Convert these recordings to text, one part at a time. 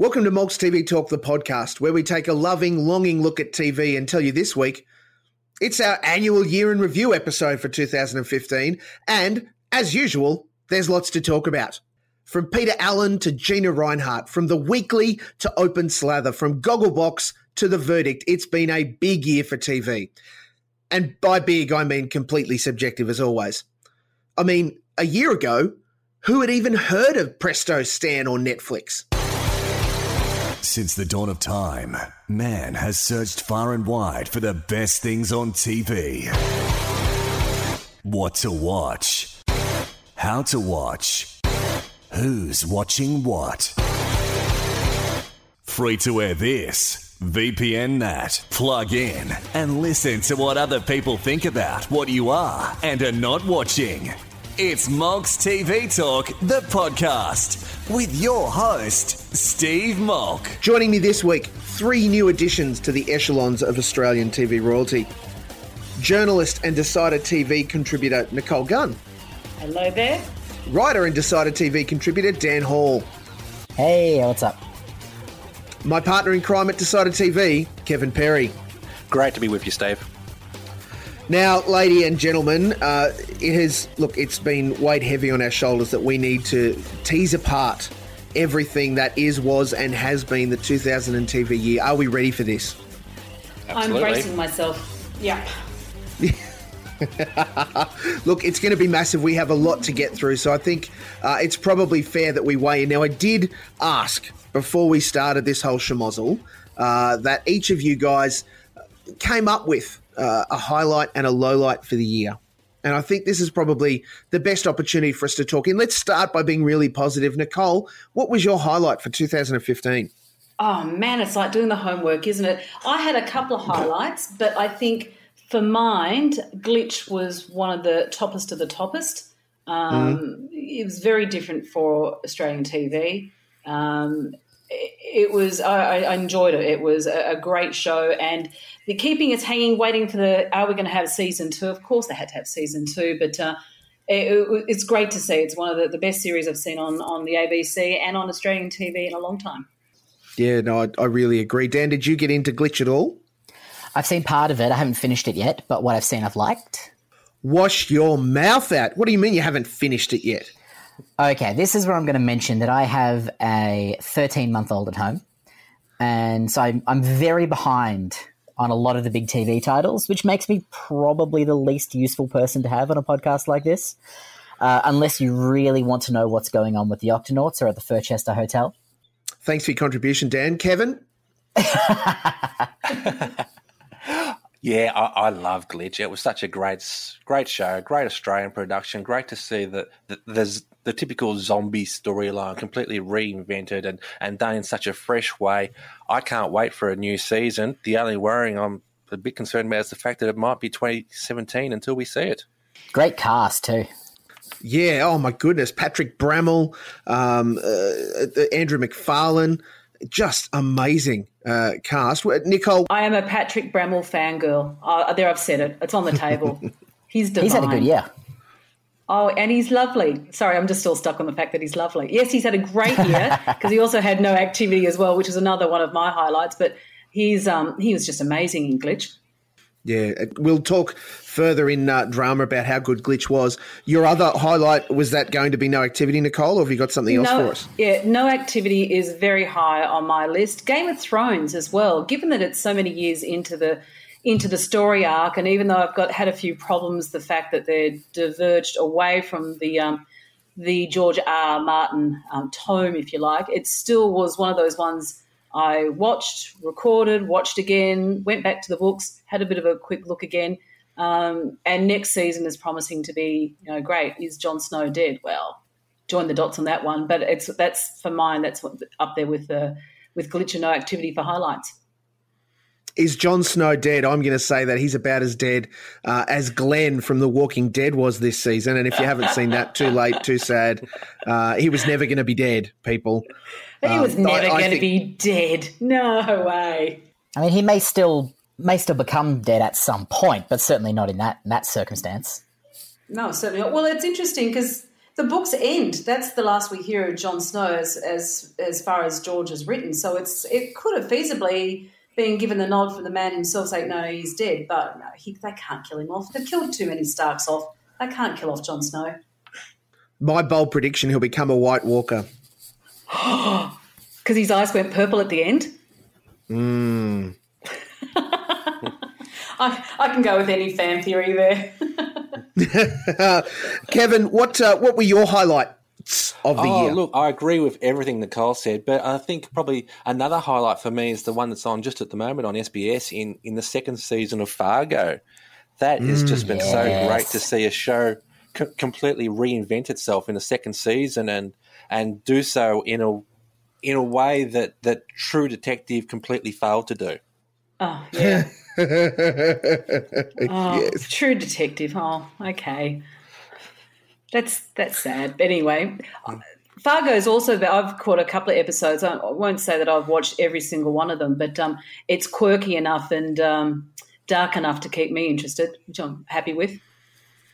Welcome to Molks TV Talk, the podcast, where we take a loving, longing look at TV and tell you this week it's our annual year in review episode for 2015. And as usual, there's lots to talk about. From Peter Allen to Gina Rinehart, from The Weekly to Open Slather, from Gogglebox to The Verdict, it's been a big year for TV. And by big, I mean completely subjective as always. I mean, a year ago, who had even heard of Presto, Stan, or Netflix? Since the dawn of time, man has searched far and wide for the best things on TV. What to watch, how to watch, who's watching what. Free to air this, VPN that, plug in, and listen to what other people think about what you are and are not watching. It's Molks TV Talk, the podcast, with your host, Steve Molk. Joining me this week, three new additions to the echelons of Australian TV royalty. Journalist and Decider TV contributor Nicole Gunn. Hello there. Writer and Decider TV contributor Dan Hall. Hey, what's up? My partner in crime at Decider TV, Kevin Perry. Great to be with you, Steve. Now, lady and gentlemen, uh, it has look. It's been weighed heavy on our shoulders that we need to tease apart everything that is, was, and has been the 2000 TV year. Are we ready for this? Absolutely. I'm bracing myself. Yep. Look, it's going to be massive. We have a lot to get through, so I think uh, it's probably fair that we weigh in. Now, I did ask before we started this whole schmozzle uh, that each of you guys came up with uh, a highlight and a low light for the year. And I think this is probably the best opportunity for us to talk in. Let's start by being really positive. Nicole, what was your highlight for 2015? Oh man, it's like doing the homework, isn't it? I had a couple of highlights, but I think for mine, Glitch was one of the toppest of the toppest. Um, It was very different for Australian TV. Um, it, it was I, I enjoyed it. It was a, a great show, and the keeping us hanging, waiting for the are we going to have season two? Of course, they had to have season two, but. Uh, it, it- it's great to see. It's one of the, the best series I've seen on, on the ABC and on Australian TV in a long time. Yeah, no, I, I really agree. Dan, did you get into Glitch at all? I've seen part of it. I haven't finished it yet, but what I've seen, I've liked. Wash your mouth out. What do you mean you haven't finished it yet? Okay, this is where I'm going to mention that I have a 13 month old at home. And so I'm, I'm very behind on a lot of the big TV titles, which makes me probably the least useful person to have on a podcast like this. Uh, unless you really want to know what's going on with the Octonauts or at the Furchester Hotel. Thanks for your contribution, Dan. Kevin? Yeah, I, I love Glitch. It was such a great, great show, great Australian production. Great to see that the, there's the typical zombie storyline completely reinvented and, and done in such a fresh way. I can't wait for a new season. The only worrying I'm a bit concerned about is the fact that it might be 2017 until we see it. Great cast, too. Yeah, oh my goodness. Patrick Brammall, um, uh, Andrew McFarlane, just amazing uh, cast. Nicole, I am a Patrick Brammall fangirl. Uh, there, I've said it. It's on the table. He's divine. He's had a good year. Oh, and he's lovely. Sorry, I'm just still stuck on the fact that he's lovely. Yes, he's had a great year because he also had no activity as well, which is another one of my highlights. But he's um, he was just amazing in Glitch. yeah, uh, we'll talk further in uh, drama about how good Glitch was. Your other highlight, was that going to be no activity, Nicole, or have you got something else no, for us? Yeah, no activity is very high on my list. Game of Thrones as well, given that it's so many years into the into the story arc, and even though I've got had a few problems, the fact that they're diverged away from the um, the George R. Martin um, tome, if you like, it still was one of those ones I watched, recorded, watched again, went back to the books, had a bit of a quick look again. Um, and next season is promising to be, you know, great. Is Jon Snow dead? Well, join the dots on that one. But it's that's for mine. That's what, up there with the with glitch and no activity for highlights. Is Jon Snow dead? I'm going to say that he's about as dead uh, as Glenn from The Walking Dead was this season. And if you haven't seen that, too late, too sad. Uh, he was never going to be dead, people. He was Um, I- never I going to think- be dead. No way. I mean, he may still may still become dead at some point, but certainly not in that in that circumstance. No, certainly. not. Well, it's interesting because the books end. That's the last we hear of Jon Snow as as as far as George has written. So it's it could have feasibly been given the nod from the man himself, saying no, he's dead. But no, he, they can't kill him off. They've killed too many Starks off. They can't kill off Jon Snow. My bold prediction: he'll become a White Walker. Because his eyes went purple at the end. Mm. I, I can go with any fan theory there. Kevin, what uh, what were your highlights of the oh, year? look, I agree with everything Nicole said, but I think probably another highlight for me is the one that's on just at the moment on SBS in, in the second season of Fargo. That has mm, just been so great to see a show c- completely reinvent itself in the second season and and do so in a in a way that that True Detective completely failed to do. Oh yeah. Oh, yes. True Detective. Oh, okay. That's that's sad. But anyway, Fargo is also. I've caught a couple of episodes. I won't say that I've watched every single one of them, but um, it's quirky enough and um, dark enough to keep me interested, which I'm happy with.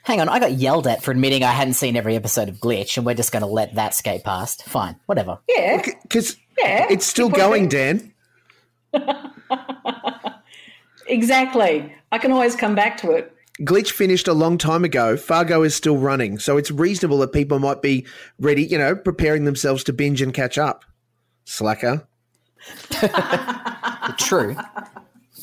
Hang on, I got yelled at for admitting I hadn't seen every episode of Glitch, and we're just going to let that skate past. Fine, whatever. Yeah, Because Yeah, it's still going, going. Dan. exactly. I can always come back to it. Glitch finished a long time ago. Fargo is still running, so it's reasonable that people might be ready, you know, preparing themselves to binge and catch up. Slacker. True.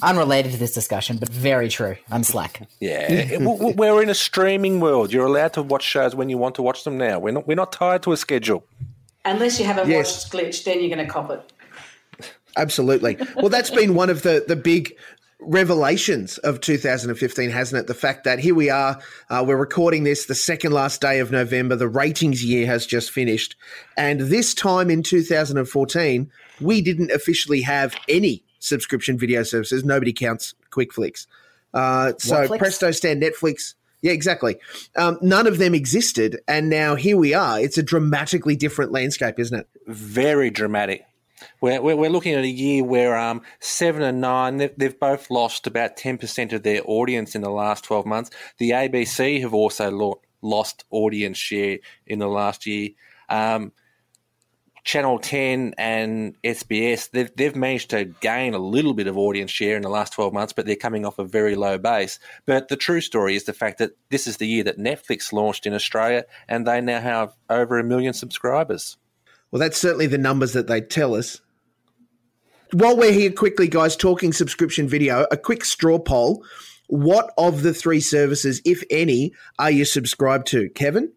Unrelated to this discussion, but very true. I'm slack. Yeah, W- w- we're in a streaming world. You're allowed to watch shows when you want to watch them now. We're not we're not tied to a schedule. Unless you haven't Yes. watched Glitch, then you're going to cop it. Absolutely. Well, that's been one of the the big revelations of 2015, hasn't it? The fact that here we are, uh, we're recording this the second last day of November. The ratings year has just finished, and this time in 2014, we didn't officially have any subscription video services. Nobody counts QuickFlix. Uh, so Whatflix? Presto Stan, Netflix. Yeah, exactly. Um, none of them existed, and now here we are. It's a dramatically different landscape, isn't it? Very dramatic. We're, we're, looking at a year where um, seven and nine, they've, both lost about 10% of their audience in the last 12 months. The ABC have also lo- lost audience share in the last year. Um, Channel 10 and SBS, they've, they've managed to gain a little bit of audience share in the last 12 months, but they're coming off a very low base. But the true story is the fact that this is the year that Netflix launched in Australia and they now have over a million subscribers. Well, that's certainly the numbers that they tell us. While we're here, quickly, guys, talking subscription video, a quick straw poll. What of the three services, if any, are you subscribed to? Kevin?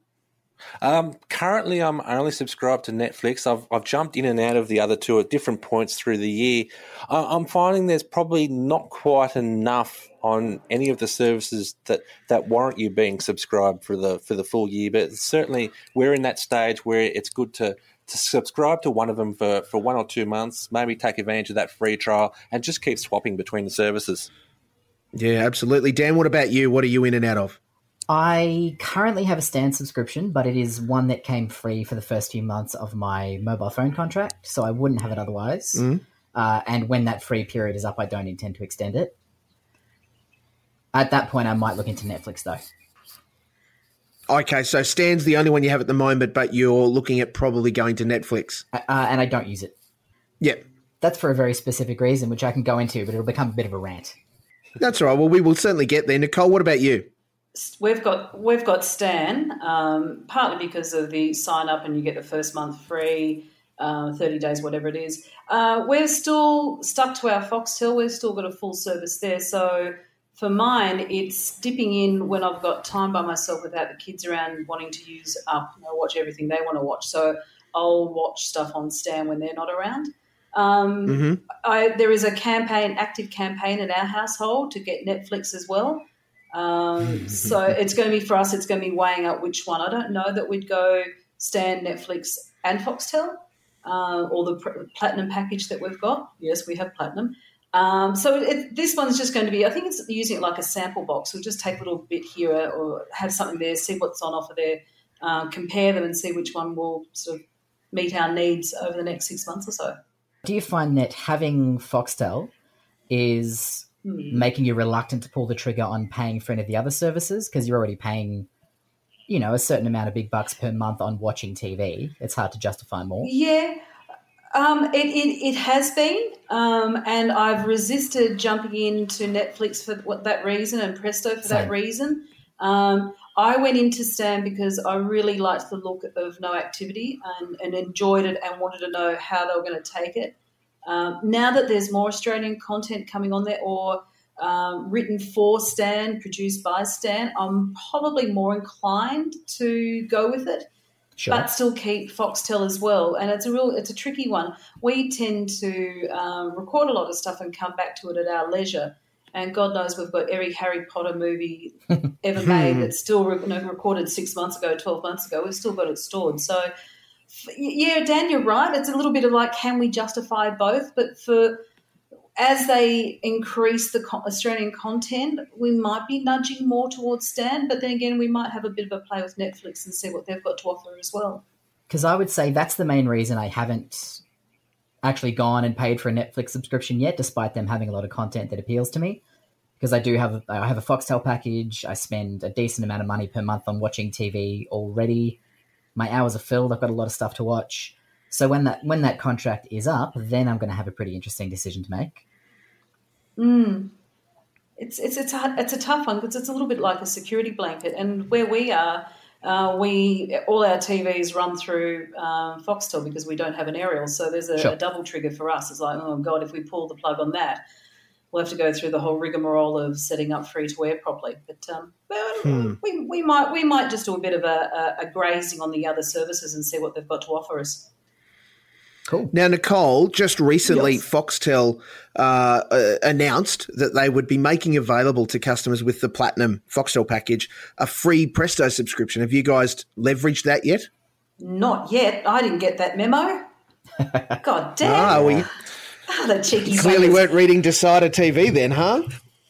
Um, currently, I'm only subscribed to Netflix. I've, I've jumped in and out of the other two at different points through the year. I'm finding there's probably not quite enough on any of the services that, that warrant you being subscribed for the for the full year. But certainly, we're in that stage where it's good to to subscribe to one of them for, for one or two months, maybe take advantage of that free trial, and just keep swapping between the services. Yeah, absolutely. Dan, what about you? What are you in and out of? I currently have a Stan subscription, but it is one that came free for the first few months of my mobile phone contract, so I wouldn't have it otherwise. Uh, and when that free period is up, I don't intend to extend it. At that point, I might look into Netflix though. Okay, so Stan's the only one you have at the moment, but you're looking at probably going to Netflix. Uh, and I don't use it. Yeah, That's for a very specific reason, which I can go into, but it'll become a bit of a rant. that's all right. Well, we will certainly get there. Nicole, what about you? We've got we've got Stan, um, partly because of the sign up and you get the first month free, uh, thirty days, whatever it is. Uh, we're still stuck to our Foxtel. We've still got a full service there. So for mine, it's dipping in when I've got time by myself without the kids around, wanting to use up, you know, watch everything they want to watch. So I'll watch stuff on Stan when they're not around. Um, hmm I, there is a campaign, active campaign in our household to get Netflix as well. Um, so it's going to be for us. It's going to be weighing up which one. I don't know that we'd go Stan, Netflix, and Foxtel, uh, or the pr- platinum package that we've got. Yes, we have platinum. Um, so it, this one's just going to be. I think it's using it like a sample box. We'll just take a little bit here or have something there, see what's on offer there, uh, compare them, and see which one will sort of meet our needs over the next six months or so. Do you find that having Foxtel is Hmm. making you reluctant to pull the trigger on paying for any of the other services because you're already paying you know a certain amount of big bucks per month on watching TV, it's hard to justify more. Yeah, um, it, it, it has been, um, and I've resisted jumping into Netflix for that reason and Presto for Same. that reason. Um, I went into Stan because I really liked the look of No Activity and, and enjoyed it and wanted to know how they were going to take it. Um, now that there's more Australian content coming on there or um, written for Stan, produced by Stan, I'm probably more inclined to go with it Sure. but still keep Foxtel as well. And it's a real, it's a tricky one. We tend to um, record a lot of stuff and come back to it at our leisure. And God knows we've got every Harry Potter movie ever made that's still re- you know, recorded six months ago, twelve months ago. We've still got it stored. So, f- yeah, Dan, you're right. It's a little bit of like, can we justify both? But for as they increase the Australian content, we might be nudging more towards Stan. But then again, we might have a bit of a play with Netflix and see what they've got to offer as well. because I would say that's the main reason I haven't actually gone and paid for a Netflix subscription yet, despite them having a lot of content that appeals to me. Because I do have I have a Foxtel package. I spend a decent amount of money per month on watching TV already. My hours are filled. I've got a lot of stuff to watch. So when that when that contract is up, then I'm going to have a pretty interesting decision to make. Mm. It's it's it's a, it's a tough one because it's a little bit like a security blanket, and where we are, uh, we all our TVs run through um, Foxtel because we don't have an aerial, so there's a, Sure. a double trigger for us. It's like, oh god, if we pull the plug on that, we'll have to go through the whole rigmarole of setting up free to air properly. But um, well, Hmm. we, we might we might just do a bit of a, a, a grazing on the other services and see what they've got to offer us. Cool. Now, Nicole, just recently, Yes. Foxtel uh, uh, announced that they would be making available to customers with the Platinum Foxtel package a free Presto subscription. Have you guys leveraged that yet? Not yet. I didn't get that memo. God damn! Ah, we Ah, the cheeky clearly weren't reading Decider TV then, huh?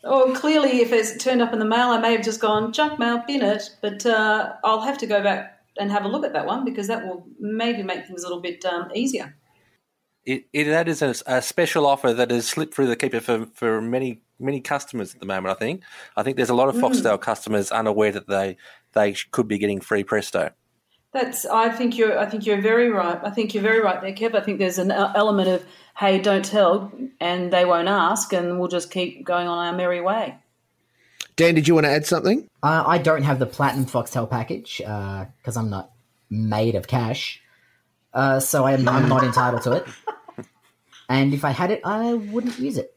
Oh, clearly, if it's turned up in the mail, I may have just gone junk mail, bin it. But uh, I'll have to go back and have a look at that one because that will maybe make things a little bit um, easier. It, it that is a, a special offer that has slipped through the keeper for, for many many customers at the moment. I think I think there's a lot of Foxtel customers unaware that they they could be getting free Presto. That's. I think you're. I think you're very right. I think you're very right there, Kev. I think there's an uh, element of hey, don't tell, and they won't ask, and we'll just keep going on our merry way. Dan, did you want to add something? Uh, I don't have the Platinum Foxtel package because I'm not made of cash, uh, so I'm, I'm not entitled to it. And if I had it, I wouldn't use it.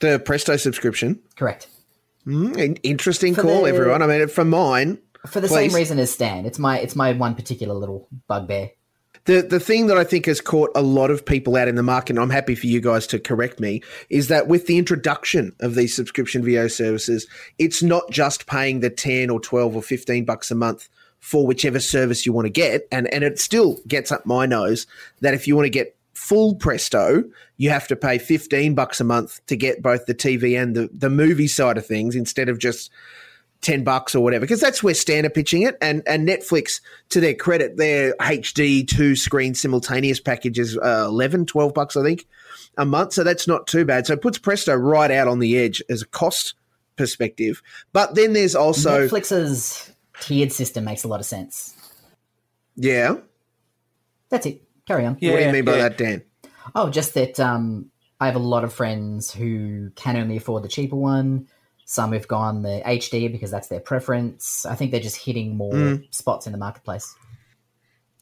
The Presto subscription. Correct. Mm, interesting For call, the- everyone. I mean, for mine, For the Please. same reason as Stan, it's my it's my one particular little bugbear. The the thing that I think has caught a lot of people out in the market, and I'm happy for you guys to correct me, is that with the introduction of these subscription video services, it's not just paying the 10 or 12 or 15 bucks a month for whichever service you want to get. And and it still gets up my nose that if you want to get full presto, you have to pay 15 bucks a month to get both the TV and the, the movie side of things instead of just 10 bucks or whatever because that's where Stan are pitching it and and Netflix to their credit their HD two screen simultaneous package is uh, 11 12 bucks I think a month so that's not too bad so it puts Presto right out on the edge as a cost perspective but then there's also Netflix's tiered system makes a lot of sense. yeah That's it. Carry on. what do you mean by yeah. that Dan Oh, just that um, I have a lot of friends who can only afford the cheaper one. Some have gone the HD because that's their preference. I think they're just hitting more Mm. spots in the marketplace.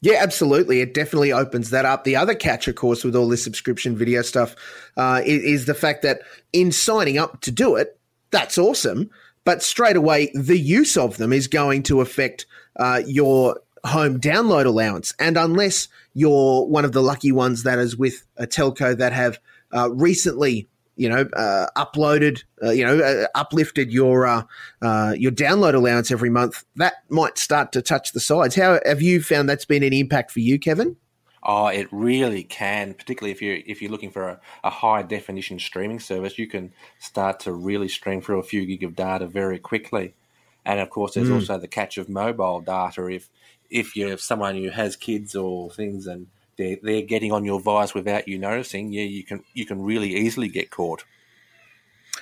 Yeah, absolutely. It definitely opens that up. The other catch, of course, with all this subscription video stuff, uh, is, is the fact that in signing up to do it, that's awesome. But straight away, the use of them is going to affect uh, your home download allowance. And unless you're one of the lucky ones that is with a telco that have uh, recently, you know, uh, uploaded, uh, you know, uh, uplifted your uh, uh, your download allowance every month, that might start to touch the sides. How have you found that's been an impact for you, Kevin? Oh, it really can, particularly if you're if you're looking for a, a high definition streaming service, you can start to really stream through a few gig of data very quickly. And of course, there's also the catch of mobile data. If if you're someone who has kids or things and they're they're getting on your device without you noticing, yeah, you can you can really easily get caught.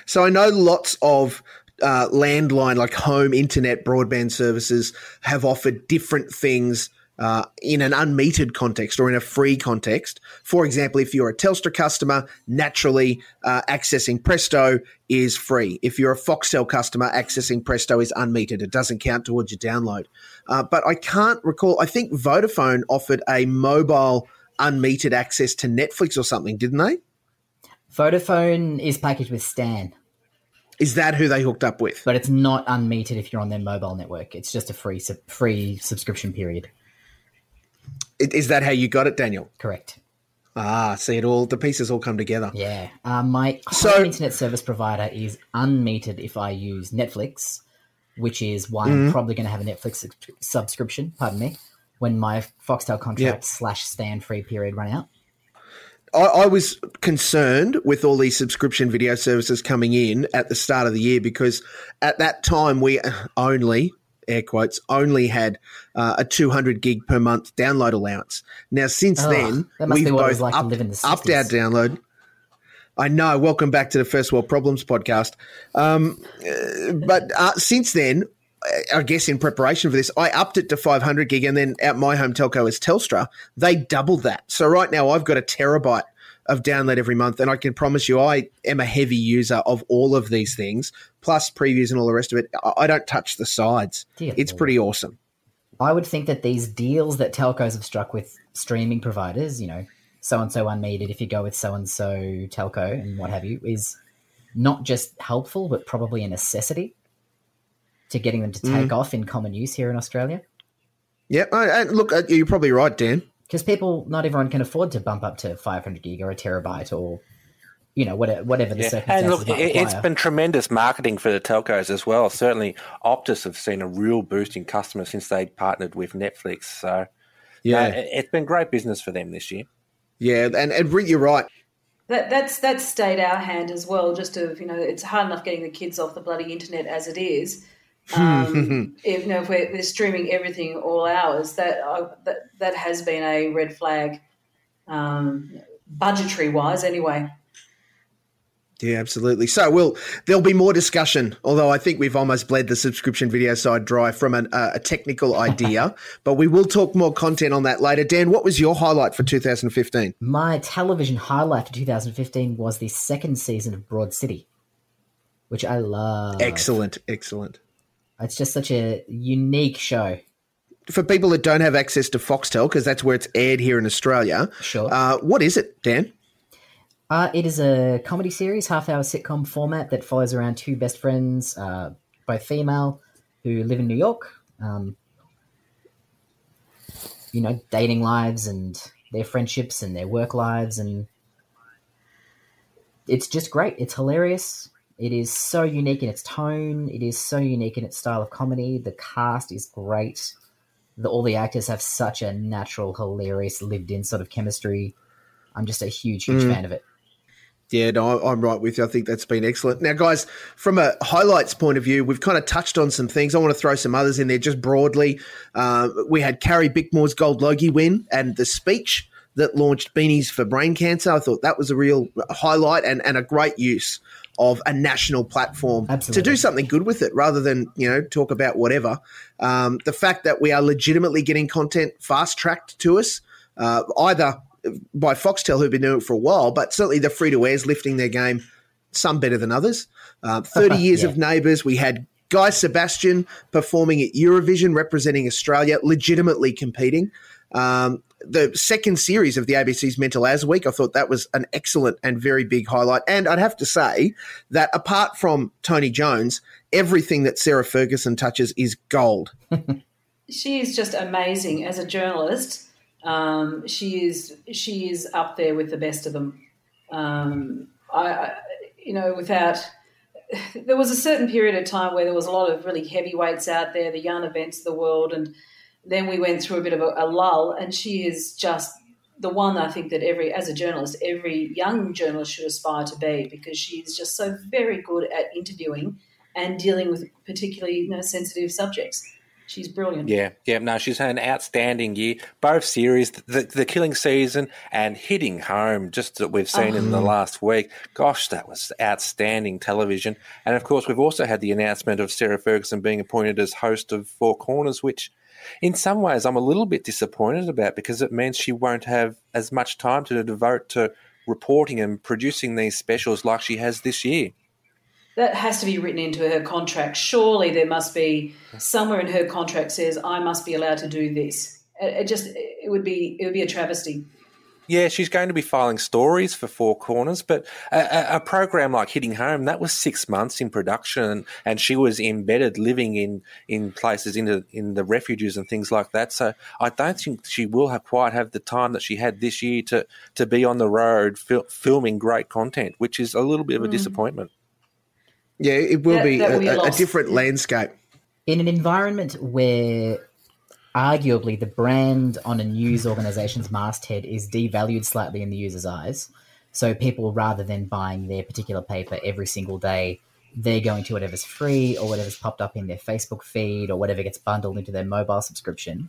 So I know lots of uh, landline, like home internet broadband services, have offered different things uh, in an unmetered context or in a free context. For example, if you're a Telstra customer, naturally uh, accessing Presto is free. If you're a Foxtel customer, accessing Presto is unmetered. It doesn't count towards your download. Uh, but I can't recall, I think Vodafone offered a mobile unmetered access to Netflix or something, didn't they? Vodafone is packaged with Stan. Is that who they hooked up with? But it's not unmetered if you're on their mobile network. It's just a free free subscription period. Is that how you got it, Daniel? Correct. Ah, see it all. The pieces all come together. Yeah. Uh, my So- internet service provider is unmetered if I use Netflix, which is why Mm-hmm. I'm probably going to have a Netflix sub- subscription. Pardon me. When my Foxtel contract slash Stan free period run out. I, I was concerned with all these subscription video services coming in at the start of the year because at that time we only air quotes only had uh, a 200 gig per month download allowance. Now since Oh, then that must be we've both like to upped, live in the upped our download. I know. Welcome back to the First World Problems podcast. Um, uh, but uh, since then, I guess in preparation for this, I upped it to 500 gig, and then at my home telco is Telstra. They doubled that. So right now, I've got a terabyte of download every month, and I can promise you, I am a heavy user of all of these things, plus previews and all the rest of it. I don't touch the sides. Dear it's Lord. pretty awesome. I would think that these deals that telcos have struck with streaming providers, you know, so and so unmetered if you go with so and so telco and what have you, is not just helpful, but probably a necessity to getting them to Mm. take off in common use here in Australia. Yeah, I, I, look, uh, you're probably right, Dan. Because people, not everyone can afford to bump up to 500 gig or a terabyte or, you know, whatever, whatever the Yeah. circumstances And look, might it, has been tremendous marketing for the telcos as well. Certainly, Optus have seen a real boost in customers since they partnered with Netflix. So, Yeah, uh, it- it's been great business for them this year. yeah, and, and Rick, you're right. That, that's that's stayed our hand as well. Just of you know, it's hard enough getting the kids off the bloody internet as it is. Um, if you know, if we're, we're streaming everything all hours, that uh, that that has been a red flag, um, budgetary wise, anyway. Yeah, absolutely. So, will there'll be more discussion. Although I think we've almost bled the subscription video side dry from an, uh, a technical idea, but we will talk more content on that later. Dan, what was your highlight for 2015? My television highlight for 2015 was the second season of Broad City, which I love. Excellent, excellent. It's just such a unique show. For people that don't have access to Foxtel, because that's where it's aired here in Australia, Sure. uh, what is it, Dan? Uh, it is a comedy series, half hour sitcom format that follows around two best friends, uh, both female, who live in New York. Um, you know, dating lives and their friendships and their work lives. And it's just great. It's hilarious. It is so unique in its tone. It is so unique in its style of comedy. The cast is great. The, all the actors have such a natural, hilarious, lived in sort of chemistry. I'm just a huge, huge fan of it. Yeah, no, I- I'm right with you. I think that's been excellent. Now, guys, from a highlights point of view, we've kind of touched on some things. I want to throw some others in there just broadly. Uh, we had Carrie Bickmore's Gold Logie win and the speech that launched Beanies for Brain Cancer. I thought that was a real highlight and, and a great use of a national platform to do something good with it rather than, you know, talk about whatever. Um, the fact that we are legitimately getting content fast tracked to us, uh, either by Foxtel, who've been doing it for a while, but certainly the free to airs lifting their game, some better than others. Um, 30 years Yeah. of Neighbours. We had Guy Sebastian performing at Eurovision, representing Australia, legitimately competing. Um, the second series of the ABC's Mental As Week, I thought that was an excellent and very big highlight. And I'd have to say that apart from Tony Jones, everything that Sarah Ferguson touches is gold. she is just amazing as a journalist. Um, she is she is up there with the best of them. Um, I, I, you know, without there was a certain period of time where there was a lot of really heavyweights out there, the Jana Wendts of the world, and then we went through a bit of a, a lull. And she is just the one I think that every as a journalist, every young journalist should aspire to be because she is just so very good at interviewing and dealing with particularly you know, sensitive subjects. She's brilliant. Yeah, yeah. No, she's had an outstanding year. Both series, the the Killing Season and Hitting Home, just that we've seen in the oh. last week. Gosh, that was outstanding television. And of course, we've also had the announcement of Sarah Ferguson being appointed as host of Four Corners, which in some ways I'm a little bit disappointed about because it means she won't have as much time to devote to reporting and producing these specials like she has this year. That has to be written into her contract. Surely there must be somewhere in her contract says I must be allowed to do this. It, just it would be it would be a travesty. Yeah, she's going to be filing stories for Four Corners, but a, a, a program like Hitting Home that was six months in production, and she was embedded, living in in places in the in the refuges and things like that. So I don't think she will have quite have the time that she had this year to to be on the road fil- filming great content, which is a little bit of a mm. disappointment. Yeah, it will That- be that a, be a- a different landscape. in an environment where arguably the brand on a news organization's masthead is devalued slightly in the user's eyes. So people, rather than buying their particular paper every single day, they're going to whatever's free or whatever's popped up in their Facebook feed or whatever gets bundled into their mobile subscription.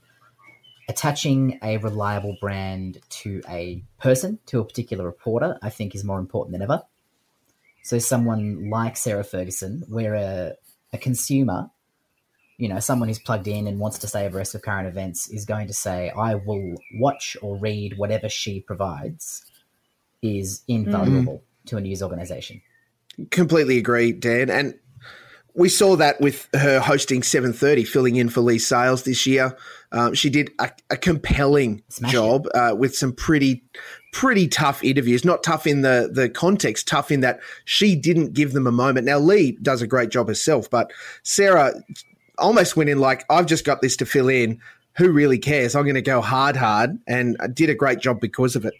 Attaching a reliable brand to a person, to a particular reporter, I think is more important than ever. So someone like Sarah Ferguson, where a, a consumer you know, someone who's plugged in and wants to stay abreast of current events is going to say, I will watch or read whatever she provides is invaluable to a news organization. Completely agree, Dan. And we saw that with her hosting 7.30, filling in for Leigh Sales this year. Um, she did a, a compelling Smash job uh, with some pretty pretty tough interviews. Not tough in the, the context, tough in that she didn't give them a moment. Now, Lee does a great job herself, but Sarah almost went in like, I've just got this to fill in. Who really cares? I'm going to go hard, hard, and did a great job because of it.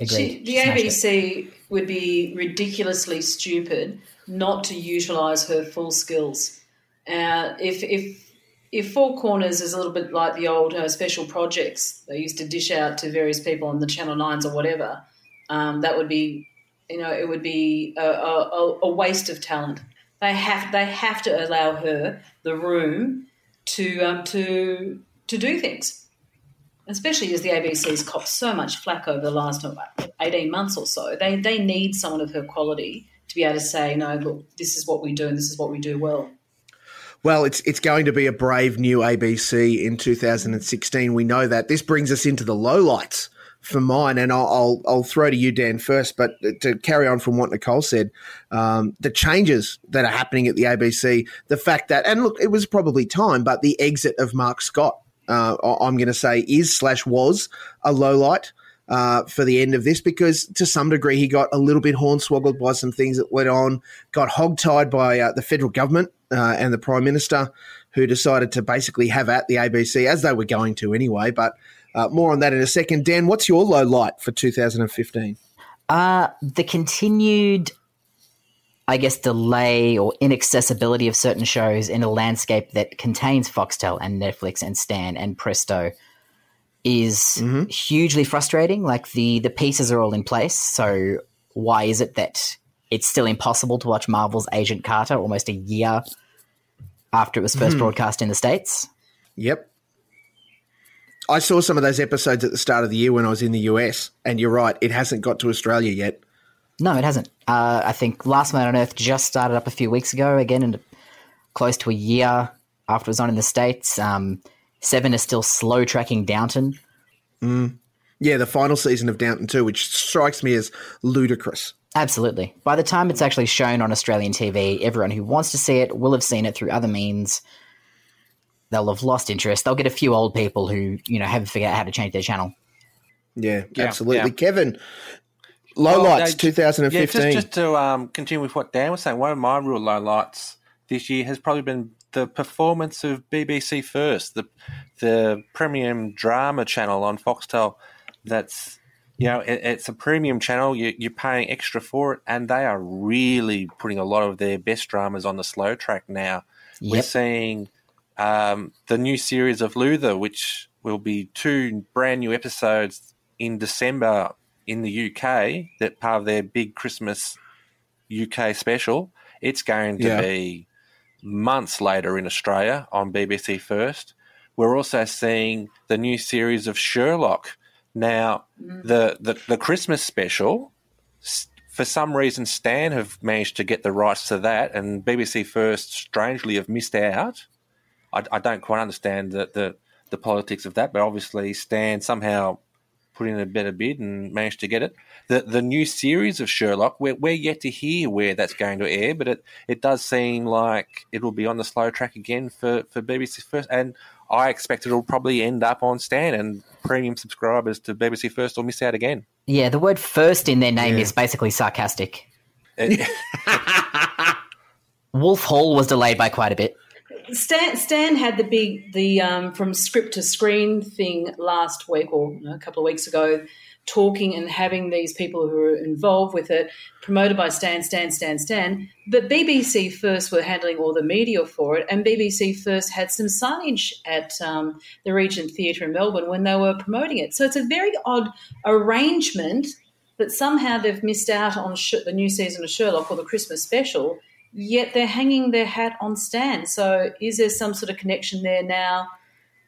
She, the Smashed it. ABC would be ridiculously stupid not to utilise her full skills. Uh, if if if Four Corners is a little bit like the old uh, special projects they used to dish out to various people on the Channel Nines or whatever, um, that would be, you know, it would be a, a, a waste of talent. They have they have to allow her the room to um, to to do things especially as the ABC's copped so much flack over the last uh, 18 months or so, they, they need someone of her quality to be able to say, no, look, this is what we do and this is what we do well. Well, it's it's going to be a brave new ABC in 2016. We know that. This brings us into the lowlights for mine, and I'll I'll, I'll throw to you, Dan, first. But to carry on from what Nicole said, um, the changes that are happening at the ABC, the fact that, and look, it was probably time, but the exit of Mark Scott, uh, I'm going to say, is slash was a low light uh, for the end of this because to some degree he got a little bit hornswoggled by some things that went on, got hogtied by uh, the federal government uh, and the prime minister, who decided to basically have at the ABC as they were going to anyway. But uh, more on that in a second. Dan, what's your low light for 2015? Uh, the continued, I guess, delay or inaccessibility of certain shows in a landscape that contains Foxtel and Netflix and Stan and Presto is hugely frustrating. Like the the pieces are all in place, so why is it that it's still impossible to watch Marvel's Agent Carter almost a year after it was first broadcast in the states? Yep. I saw some of those episodes at the start of the year when I was in the US, and you're right, it hasn't got to Australia yet. No, it hasn't. Uh, I think Last Man on Earth just started up a few weeks ago, again, and close to a year after it was on in the States. Um, Seven is still slow tracking Downton. Yeah, the final season of Downton 2, which strikes me as ludicrous. Absolutely. By the time it's actually shown on Australian TV, everyone who wants to see it will have seen it through other means. They'll have lost interest. They'll get a few old people who, you know, haven't figured out how to change their channel. Yeah, Yeah, absolutely. yeah. Kevin, low Well, lights no, 2015. Yeah, just, just to um, continue with what Dan was saying, one of my real low lights this year has probably been the performance of BBC First, the the premium drama channel on Foxtel. That's you know it, it's a premium channel. You, you're paying extra for it, and they are really putting a lot of their best dramas on the slow track now. We're seeing um, the new series of Luther, which will be two brand new episodes in December in the UK. That part of their big Christmas UK special. It's going to Yeah. be months later in Australia on BBC First. We're also seeing the new series of Sherlock. Now, the, the, the Christmas special, for some reason, Stan have managed to get the rights to that, and BBC First, strangely, have missed out. I, I don't quite understand the, the, the politics of that, but obviously, Stan somehow put in a better bid and managed to get it. The the new series of Sherlock, we're, we're yet to hear where that's going to air, but it, it does seem like it will be on the slow track again for, for BBC First. And I expect it'll probably end up on Stan, and premium subscribers to BBC First will miss out again. Yeah, the word first in their name is basically sarcastic. Eh. Wolf Hall was delayed by quite a bit. Stan, Stan had the big the um, from script to screen thing last week or you know, a couple of weeks ago, talking and having these people who are involved with it promoted by Stan, Stan, Stan, Stan. But BBC First were handling all the media for it, and BBC First had some signage at um, the Regent Theatre in Melbourne when they were promoting it. So it's a very odd arrangement that somehow they've missed out on sh- the new season of Sherlock or the Christmas special yet they're hanging their hat on Stan. So is there some sort of connection there now,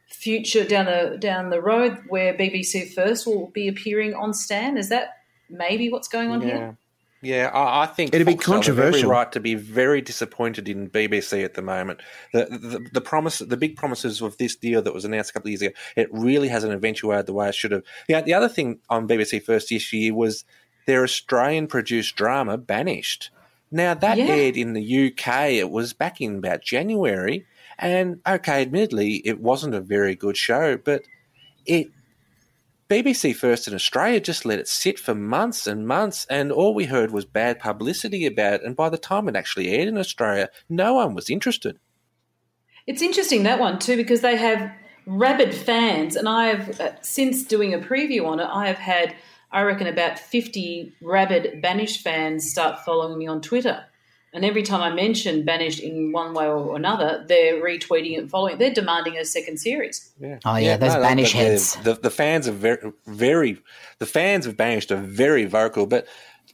future down the down the road, where BBC First will be appearing on Stan? Is that maybe what's going on yeah. here? Yeah, I, I think It'd be Foxtel every controversial. right to be very disappointed in BBC at the moment. The, the the promise, the big promises of this deal that was announced a couple of years ago, it really hasn't eventuated the way it should have. Yeah, the other thing on BBC First this year was their Australian produced drama Banished. Now that Yeah. aired in the UK, it was back in about January, and okay, admittedly, it wasn't a very good show, but it BBC First in Australia just let it sit for months and months, and all we heard was bad publicity about it. And by the time it actually aired in Australia, no one was interested. It's interesting that one too because they have rabid fans, and I have uh, since doing a preview on it, I have had I reckon about fifty rabid Banished fans start following me on Twitter. And every time I mention Banished in one way or another, they're retweeting it and following. They're demanding a second series. Yeah. Oh yeah, those Banish but the- heads. The, the fans are very, very, the fans of Banished are very vocal. But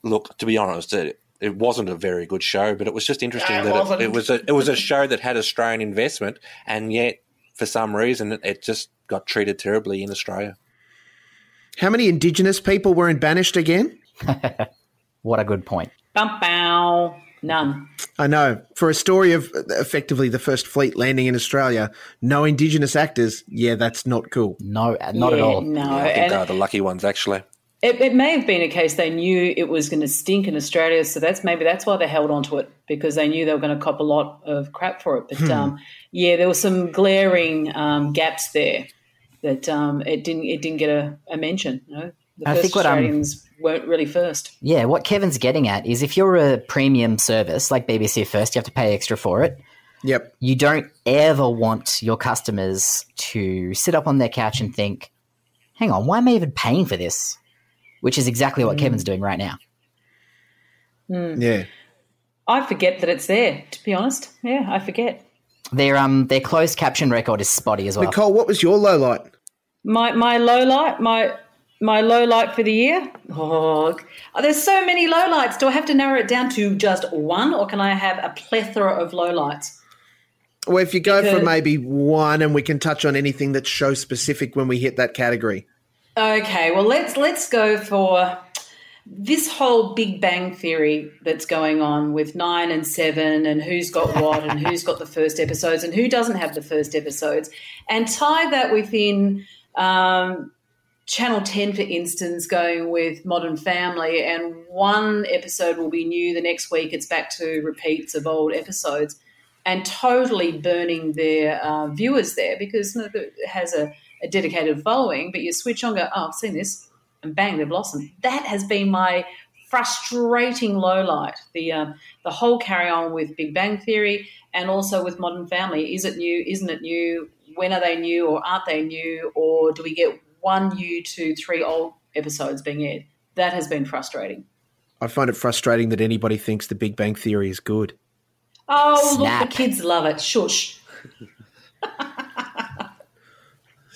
look, to be honest, it, it wasn't a very good show. But it was just interesting No, it that wasn't. it, it was a, it was a show that had Australian investment, and yet for some reason it, it just got treated terribly in Australia. How many Indigenous people were in Banished again? What a good point. Bum bow. None. I know. For a story of effectively the first fleet landing in Australia, no Indigenous actors. Yeah, that's not cool. No, not at all. No. I think and- they are the lucky ones actually. It, it may have been a case they knew it was going to stink in Australia, so that's maybe that's why they held on to it because they knew they were going to cop a lot of crap for it. But um, yeah, there were some glaring um, gaps there that um, it didn't it didn't get a, a mention. You know? The I first think what, Australians weren't really first. Yeah, what Kevin's getting at is if you're a premium service like BBC First, you have to pay extra for it. Yep. You don't ever want your customers to sit up on their couch and think, hang on, why am I even paying for this? Which is exactly what Kevin's doing right now. Yeah. I forget that it's there. To be honest, yeah, I forget. Their um their closed caption record is spotty as well. Nicole, what was your low light? My my low light, my my low light for the year. Oh, oh, there's so many low lights. Do I have to narrow it down to just one, or can I have a plethora of low lights? Well, if you go for maybe one, and we can touch on anything that's show specific when we hit that category. Okay, well let's let's go for this whole Big Bang theory that's going on with nine and seven, and who's got what, and who's got the first episodes, and who doesn't have the first episodes, and tie that within um, Channel Ten, for instance, going with Modern Family, and one episode will be new, the next week it's back to repeats of old episodes, and totally burning their uh, viewers there because it has a a dedicated following, but you switch on, go, oh, I've seen this, and bang, they've lost them. That has been my frustrating low light. The um, the whole carry on with Big Bang Theory and also with Modern Family. Is it new? Isn't it new? When are they new, or aren't they new? Or do we get one new to three old episodes being aired? That has been frustrating. I find it frustrating that anybody thinks the Big Bang Theory is good. Oh, Snap. look, the kids love it. Shush.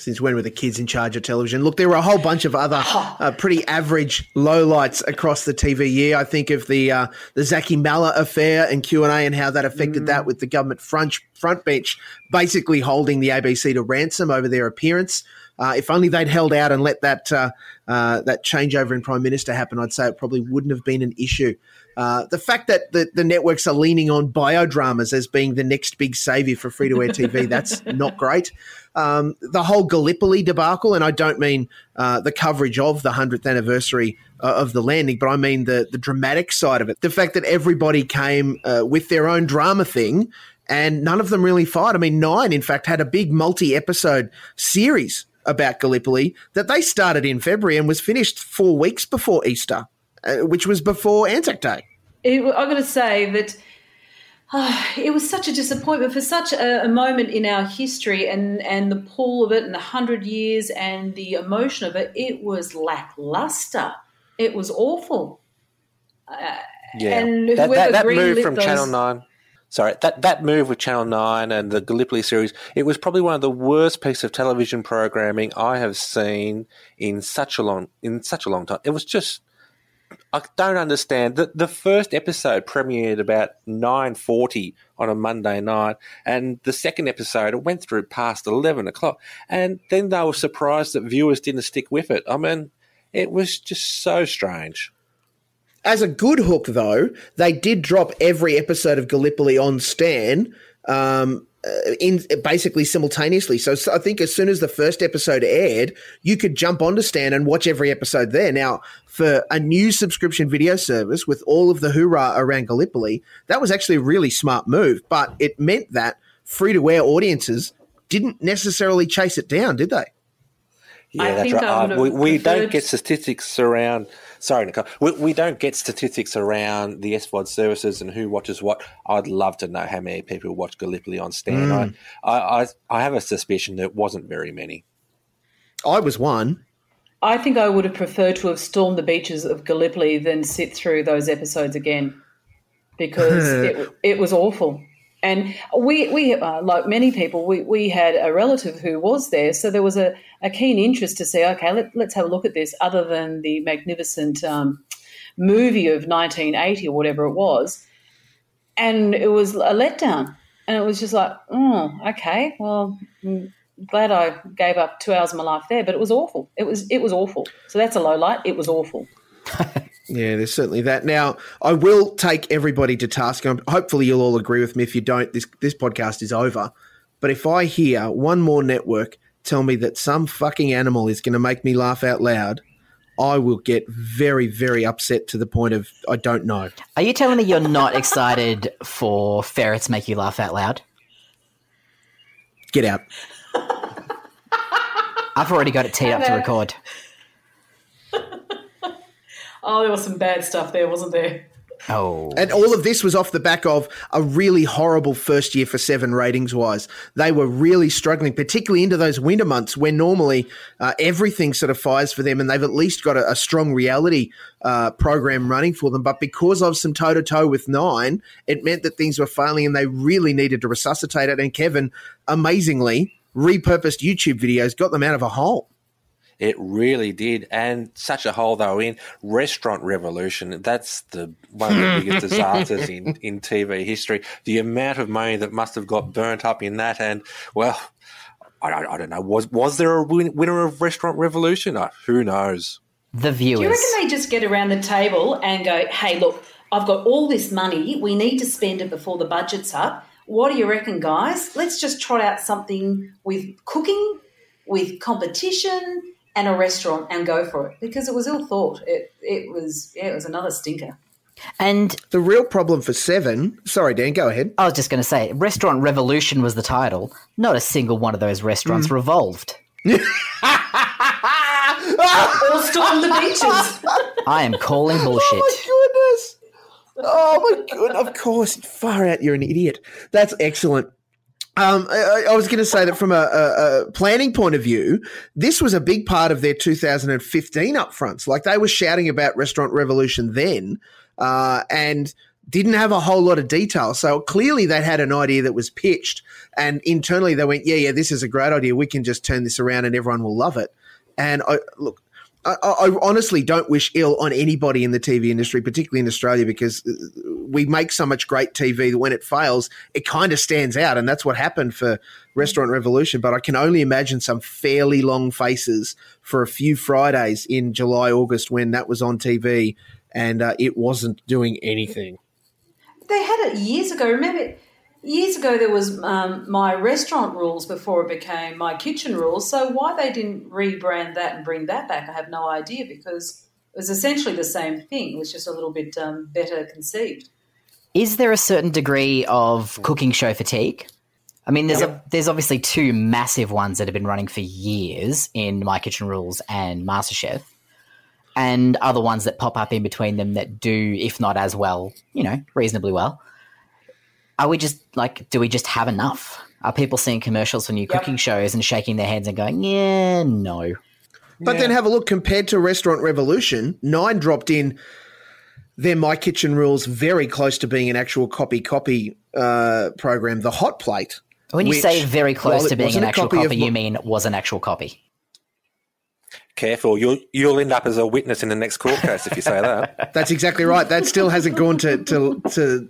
since when were the kids in charge of television? Look, there were a whole bunch of other uh, pretty average lowlights across the TV year. I think of the uh, the Zaky Mallah affair and Q and A and how that affected mm. that with the government front front bench basically holding the ABC to ransom over their appearance. Uh, if only they'd held out and let that uh, uh, that changeover in prime minister happen, I'd say it probably wouldn't have been an issue. Uh, the fact that the, the networks are leaning on biodramas as being the next big savior for free to air TV, that's not great. Um, the whole Gallipoli debacle, and I don't mean uh, the coverage of the 100th anniversary uh, of the landing, but I mean the, the dramatic side of it. The fact that everybody came uh, with their own drama thing and none of them really fired. I mean, Nine, in fact, had a big multi episode series about Gallipoli that they started in February and was finished four weeks before Easter, uh, which was before Anzac Day. I've got to say that uh, it was such a disappointment for such a, a, moment in our history and, and the pull of it and the hundred years and the emotion of it. It was lackluster. It was awful. Uh, yeah, and that, that, that move from those, Channel Nine sorry, that, that move with Channel 9 and the Gallipoli series, it was probably one of the worst pieces of television programming I have seen in such a long in such a long time. It was just I don't understand. The the first episode premiered about nine forty on a Monday night, and the second episode it went through past eleven o'clock, and then they were surprised that viewers didn't stick with it. I mean, it was just so strange. As a good hook, though, they did drop every episode of Gallipoli on Stan um, in basically simultaneously. So, so, I think as soon as the first episode aired, you could jump onto Stan and watch every episode there. Now, for a new subscription video service with all of the hoorah around Gallipoli, that was actually a really smart move. But it meant that free to air audiences didn't necessarily chase it down, did they? Yeah, I that's right. Uh, we, we don't get statistics around Sorry, Nicole. We, we don't get statistics around the SVOD services and who watches what. I'd love to know how many people watch Gallipoli on Stan. Mm. I, I, I have a suspicion that it wasn't very many. I was one. I think I would have preferred to have stormed the beaches of Gallipoli than sit through those episodes again because it, it was awful. And we, we uh, like many people, we, we had a relative who was there. So there was a, a keen interest to say, okay, let, us have a look at this, other than the magnificent um, movie of 1980 or whatever it was. And it was a letdown. And it was just like, oh, okay, well, I'm glad I gave up two hours of my life there, but it was awful. It was, it was awful. So that's a low light. It was awful. Yeah, there's certainly that. Now, I will take everybody to task. Um, hopefully, you'll all agree with me. If you don't, this this podcast is over. But if I hear one more network tell me that some fucking animal is going to make me laugh out loud, I will get very, very upset to the point of I don't know. Are you telling me you're not excited for ferrets make you laugh out loud? Get out. I've already got it teed up to record. Oh, there was some bad stuff there, wasn't there? Oh. And all of this was off the back of a really horrible first year for Seven ratings wise. They were really struggling, particularly into those winter months where normally uh, everything sort of fires for them and they've at least got a, a strong reality uh, program running for them. But because of some toe to toe with nine, it meant that things were failing and they really needed to resuscitate it. And Kevin, amazingly, repurposed YouTube videos, got them out of a hole. It really did, and such a hole they were in. Restaurant Revolution, that's the one of the biggest disasters in, in TV history. The amount of money that must have got burnt up in that, and well, I, I don't know. Was was there a win- winner of Restaurant Revolution? Uh, who knows? The viewers. Do you reckon they just get around the table and go, "Hey, look, I've got all this money. We need to spend it before the budget's up. What do you reckon, guys? Let's just trot out something with cooking, with competition, and a restaurant and go for it because it was ill thought. It it was yeah, it was another stinker. And the real problem for Seven, sorry, Dan, go ahead. I was just going to say, Restaurant Revolution was the title. Not a single one of those restaurants mm. revolved. or storm the beaches. I am calling bullshit. Oh my goodness. Oh my god! Of course, far out. You're an idiot. That's excellent. Um, I, I, was going to say that from a, a, a, planning point of view, this was a big part of their 2015 upfronts. Like they were shouting about Restaurant Revolution then, uh, and didn't have a whole lot of detail. So clearly they had an idea that was pitched, and internally they went, "Yeah, yeah, this is a great idea. We can just turn this around, and everyone will love it." And I look. I, I honestly don't wish ill on anybody in the TV industry, particularly in Australia, because uh, we make so much great TV that when it fails, it kind of stands out. And that's what happened for Restaurant Revolution. But I can only imagine some fairly long faces for a few Fridays in July, August when that was on TV and uh, it wasn't doing anything. They had it years ago. Remember, years ago there was um, my restaurant rules before it became my kitchen rules. So why they didn't rebrand that and bring that back, I have no idea because it was essentially the same thing. It was just a little bit um, better conceived. Is there a certain degree of cooking show fatigue? I mean, there's a, there's obviously two massive ones that have been running for years in My Kitchen Rules and MasterChef, and other ones that pop up in between them that do, if not as well, you know, reasonably well. Are we just like, do we just have enough? Are people seeing commercials for new Yep. cooking shows and shaking their heads and going, yeah, no? But then have a look compared to Restaurant Revolution, Nine dropped in their My Kitchen Rules very close to being an actual copy copy uh, program, The Hot Plate. When you which, say very close to being an actual copy copy, of you what- mean was an actual copy? Careful, you'll you'll end up as a witness in the next court case if you say that. That's exactly right. That still hasn't gone to to to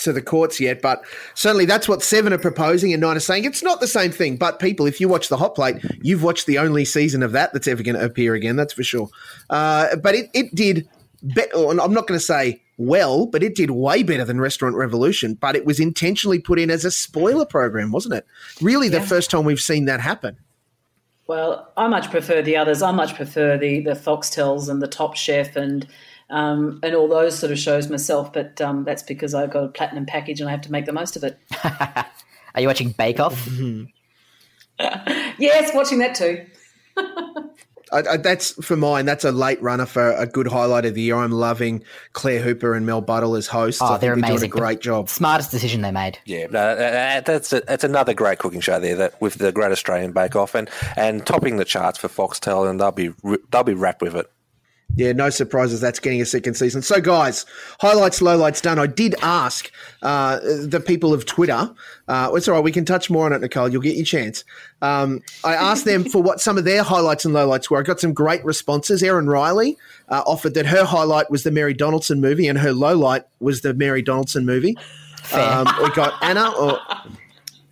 to the courts yet, but certainly that's what Seven are proposing, and Nine are saying it's not the same thing. But people, if you watch the Hot Plate, you've watched the only season of that that's ever going to appear again. That's for sure. Uh, but it it did better. And I'm not going to say well, but it did way better than Restaurant Revolution. But it was intentionally put in as a spoiler program, wasn't it? Really, the first time we've seen that happen. Well, I much prefer the others. I much prefer the the Foxtels and the Top Chef and um, and all those sort of shows myself. But um, that's because I've got a platinum package and I have to make the most of it. Are you watching Bake Off? Yes, watching that too. I, I, that's for mine. That's a late runner for a good highlight of the year. I'm loving Claire Hooper and Mel Buttle as hosts. Oh, I think they're doing a great job. Smartest decision they made. Yeah, no, that's a, that's another great cooking show there. That with the Great Australian Bake Off and, and topping the charts for Foxtel, and they'll be they'll be wrapped with it. Yeah, no surprises. That's getting a second season. So, guys, highlights, lowlights done. I did ask uh, the people of Twitter. Uh, it's all right. We can touch more on it, Nicole. You'll get your chance. Um, I asked them for what some of their highlights and lowlights were. I got some great responses. Erin Riley uh, offered that her highlight was the Mary Donaldson movie, and her lowlight was the Mary Donaldson movie. Um, we got Anna or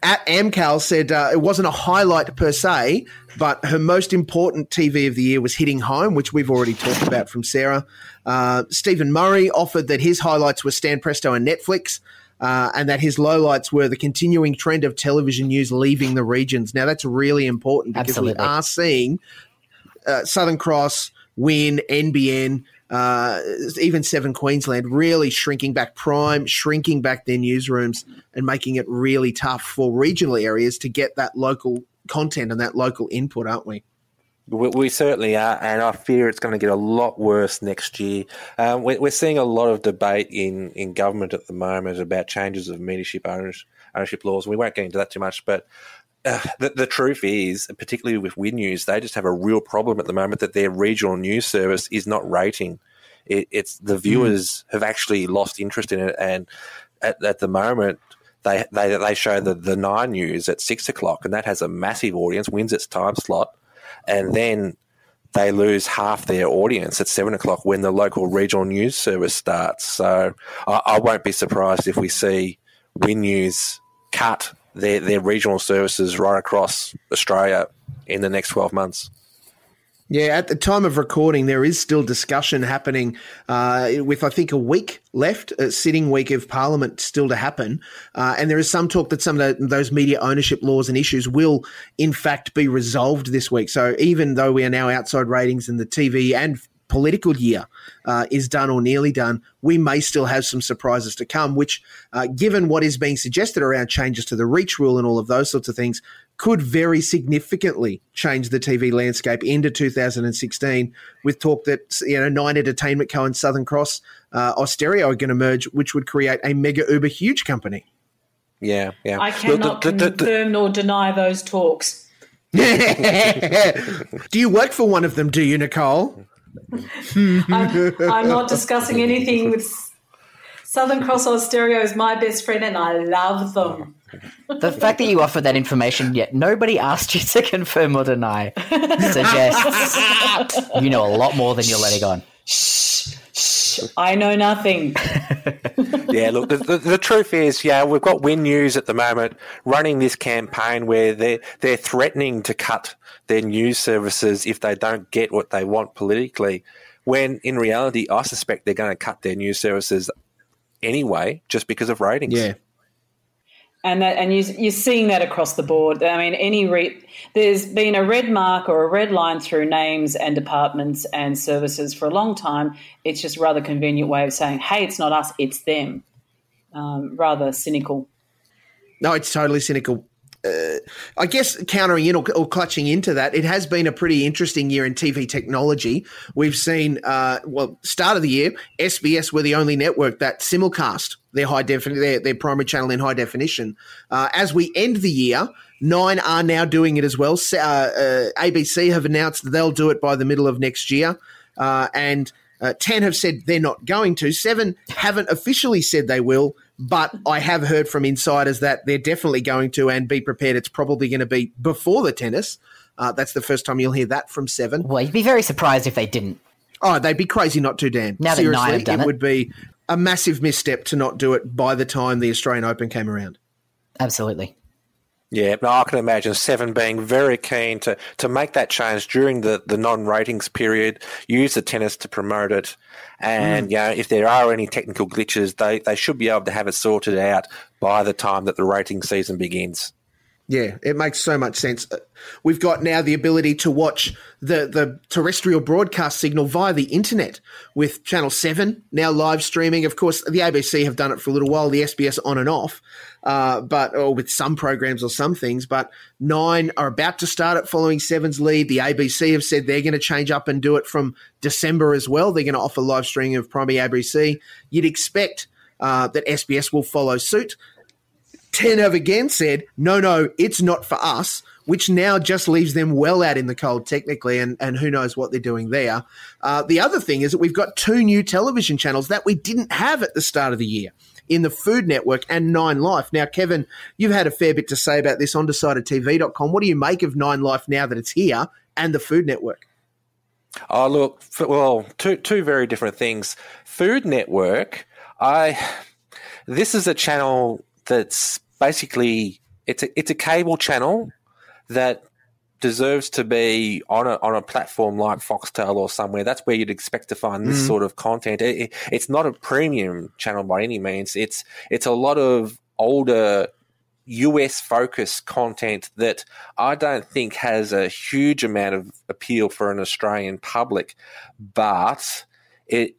at Amcal said uh, it wasn't a highlight per se, but her most important TV of the year was Hitting Home, which we've already talked about from Sarah. Uh, Stephen Murray offered that his highlights were Stan Presto and Netflix. Uh, and that his lowlights were the continuing trend of television news leaving the regions. Now, that's really important because Absolutely. we are seeing uh, Southern Cross, Win, NBN, uh, even Seven Queensland really shrinking back Prime, shrinking back their newsrooms and making it really tough for regional areas to get that local content and that local input, aren't we? We, we certainly are, and I fear it's going to get a lot worse next year. Um, we, we're seeing a lot of debate in, in government at the moment about changes of mediaship owners, ownership laws. We won't get into that too much, but uh, the, the truth is, particularly with Win News, they just have a real problem at the moment that their regional news service is not rating. It, it's the viewers have actually lost interest in it, and at, at the moment. They, they they show the, the nine news at six o'clock, and that has a massive audience, wins its time slot and then they lose half their audience at seven o'clock when the local regional news service starts. So I, I won't be surprised if we see Win News cut their, their regional services right across Australia in the next 12 months. Yeah, at the time of recording, there is still discussion happening uh, with, I think, a week left, a sitting week of Parliament still to happen. Uh, and there is some talk that some of the, those media ownership laws and issues will, in fact, be resolved this week. So even though we are now outside ratings and the TV and political year uh, is done or nearly done, we may still have some surprises to come, which, uh, given what is being suggested around changes to the reach rule and all of those sorts of things, could very significantly change the TV landscape into 2016 with talk that, you know, Nine Entertainment Co. and Southern Cross uh, Austereo are going to merge, which would create a mega uber huge company. Yeah, yeah. I The- cannot the- the- the- confirm nor deny those talks. do you work for one of them, do you, Nicole? I'm, I'm not discussing anything with Southern Cross Austereo Stereo is my best friend, and I love them. The fact that you offered that information yet nobody asked you to confirm or deny suggests you know a lot more than you're letting on. I know nothing. yeah, look, the, the, the, truth is, yeah, we've got Win News at the moment running this campaign where they're, they're threatening to cut their news services if they don't get what they want politically. When in reality, I suspect they're going to cut their news services anyway, just because of ratings. Yeah. And that, and you, you're seeing that across the board. I mean, any re- there's been a red mark or a red line through names and departments and services for a long time. It's just a rather convenient way of saying, "Hey, it's not us, it's them." Um, rather cynical. No, it's totally cynical uh, I guess countering in or, or, clutching into that, it has been a pretty interesting year in TV technology. We've seen, uh, well, start of the year, SBS were the only network that simulcast their high definition, their, their primary channel in high definition. Uh, as we end the year, Nine are now doing it as well. Uh, uh, ABC have announced they'll do it by the middle of next year, uh, and. 10 have said they're not going to. Seven haven't officially said they will, but I have heard from insiders that they're definitely going to, and be prepared. It's probably going to be before the tennis. Uh, that's the first time you'll hear that from Seven. Well, you'd be very surprised if they didn't. Oh, they'd be crazy not to, Dan. Now Seriously, that nine have done it, it would be a massive misstep to not do it by the time the Australian Open came around. Absolutely. Yeah, no, I can imagine Seven being very keen to, to make that change during the, the non ratings period, use the tennis to promote it. And, mm. you know, if there are any technical glitches, they, they should be able to have it sorted out by the time that the rating season begins. Yeah, it makes so much sense. Uh, we've got now the ability to watch the, the terrestrial broadcast signal via the internet with Channel 7 now live streaming. Of course, the ABC have done it for a little while, the SBS on and off, uh, but or with some programs or some things. But Nine are about to start it following Seven's lead. The ABC have said they're going to change up and do it from December as well. They're going to offer live streaming of primary ABC. You'd expect uh, that SBS will follow suit. 10 have again said, no, no, it's not for us, which now just leaves them well out in the cold technically, and, and who knows what they're doing there. Uh, the other thing is that we've got two new television channels that we didn't have at the start of the year in the Food Network and Nine Life. Now, Kevin, you've had a fair bit to say about this on decidedtv.com. What do you make of Nine Life now that it's here and the Food Network? Oh, look, well, two, two very different things. Food Network, I. This is a channel that's basically it's a it's a cable channel that deserves to be on a on a platform like Foxtel or somewhere. That's where you'd expect to find this mm. sort of content. It, it's not a premium channel by any means. It's it's a lot of older US focused content that I don't think has a huge amount of appeal for an Australian public, but it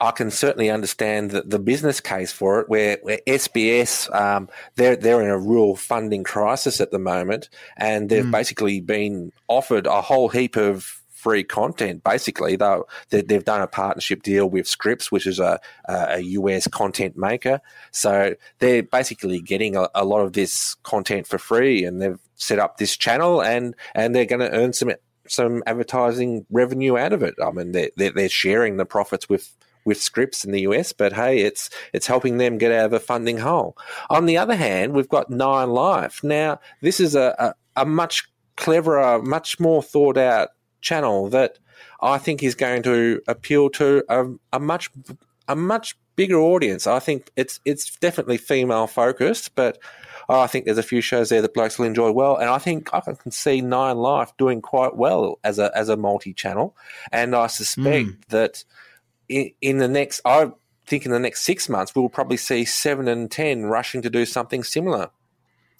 I can certainly understand the, the business case for it, where, where SBS um, they're they're in a real funding crisis at the moment, and they've mm. basically been offered a whole heap of free content. Basically, though they've done a partnership deal with Scripps, which is a, a US content maker. So they're basically getting a, a lot of this content for free, and they've set up this channel, and and they're going to earn some some advertising revenue out of it. I mean, they're, they're sharing the profits with with Scripps in the US, but hey, it's it's helping them get out of a funding hole. On the other hand, we've got Nine Life. Now, this is a, a, a much cleverer, much more thought out channel that I think is going to appeal to a, a much a much bigger audience. I think it's it's definitely female focused, but I think there's a few shows there that blokes will enjoy well, and I think I can see Nine Life doing quite well as a as a multi channel, and I suspect mm. that in, in the next, I think in the next six months, we'll probably see seven and 10 rushing to do something similar.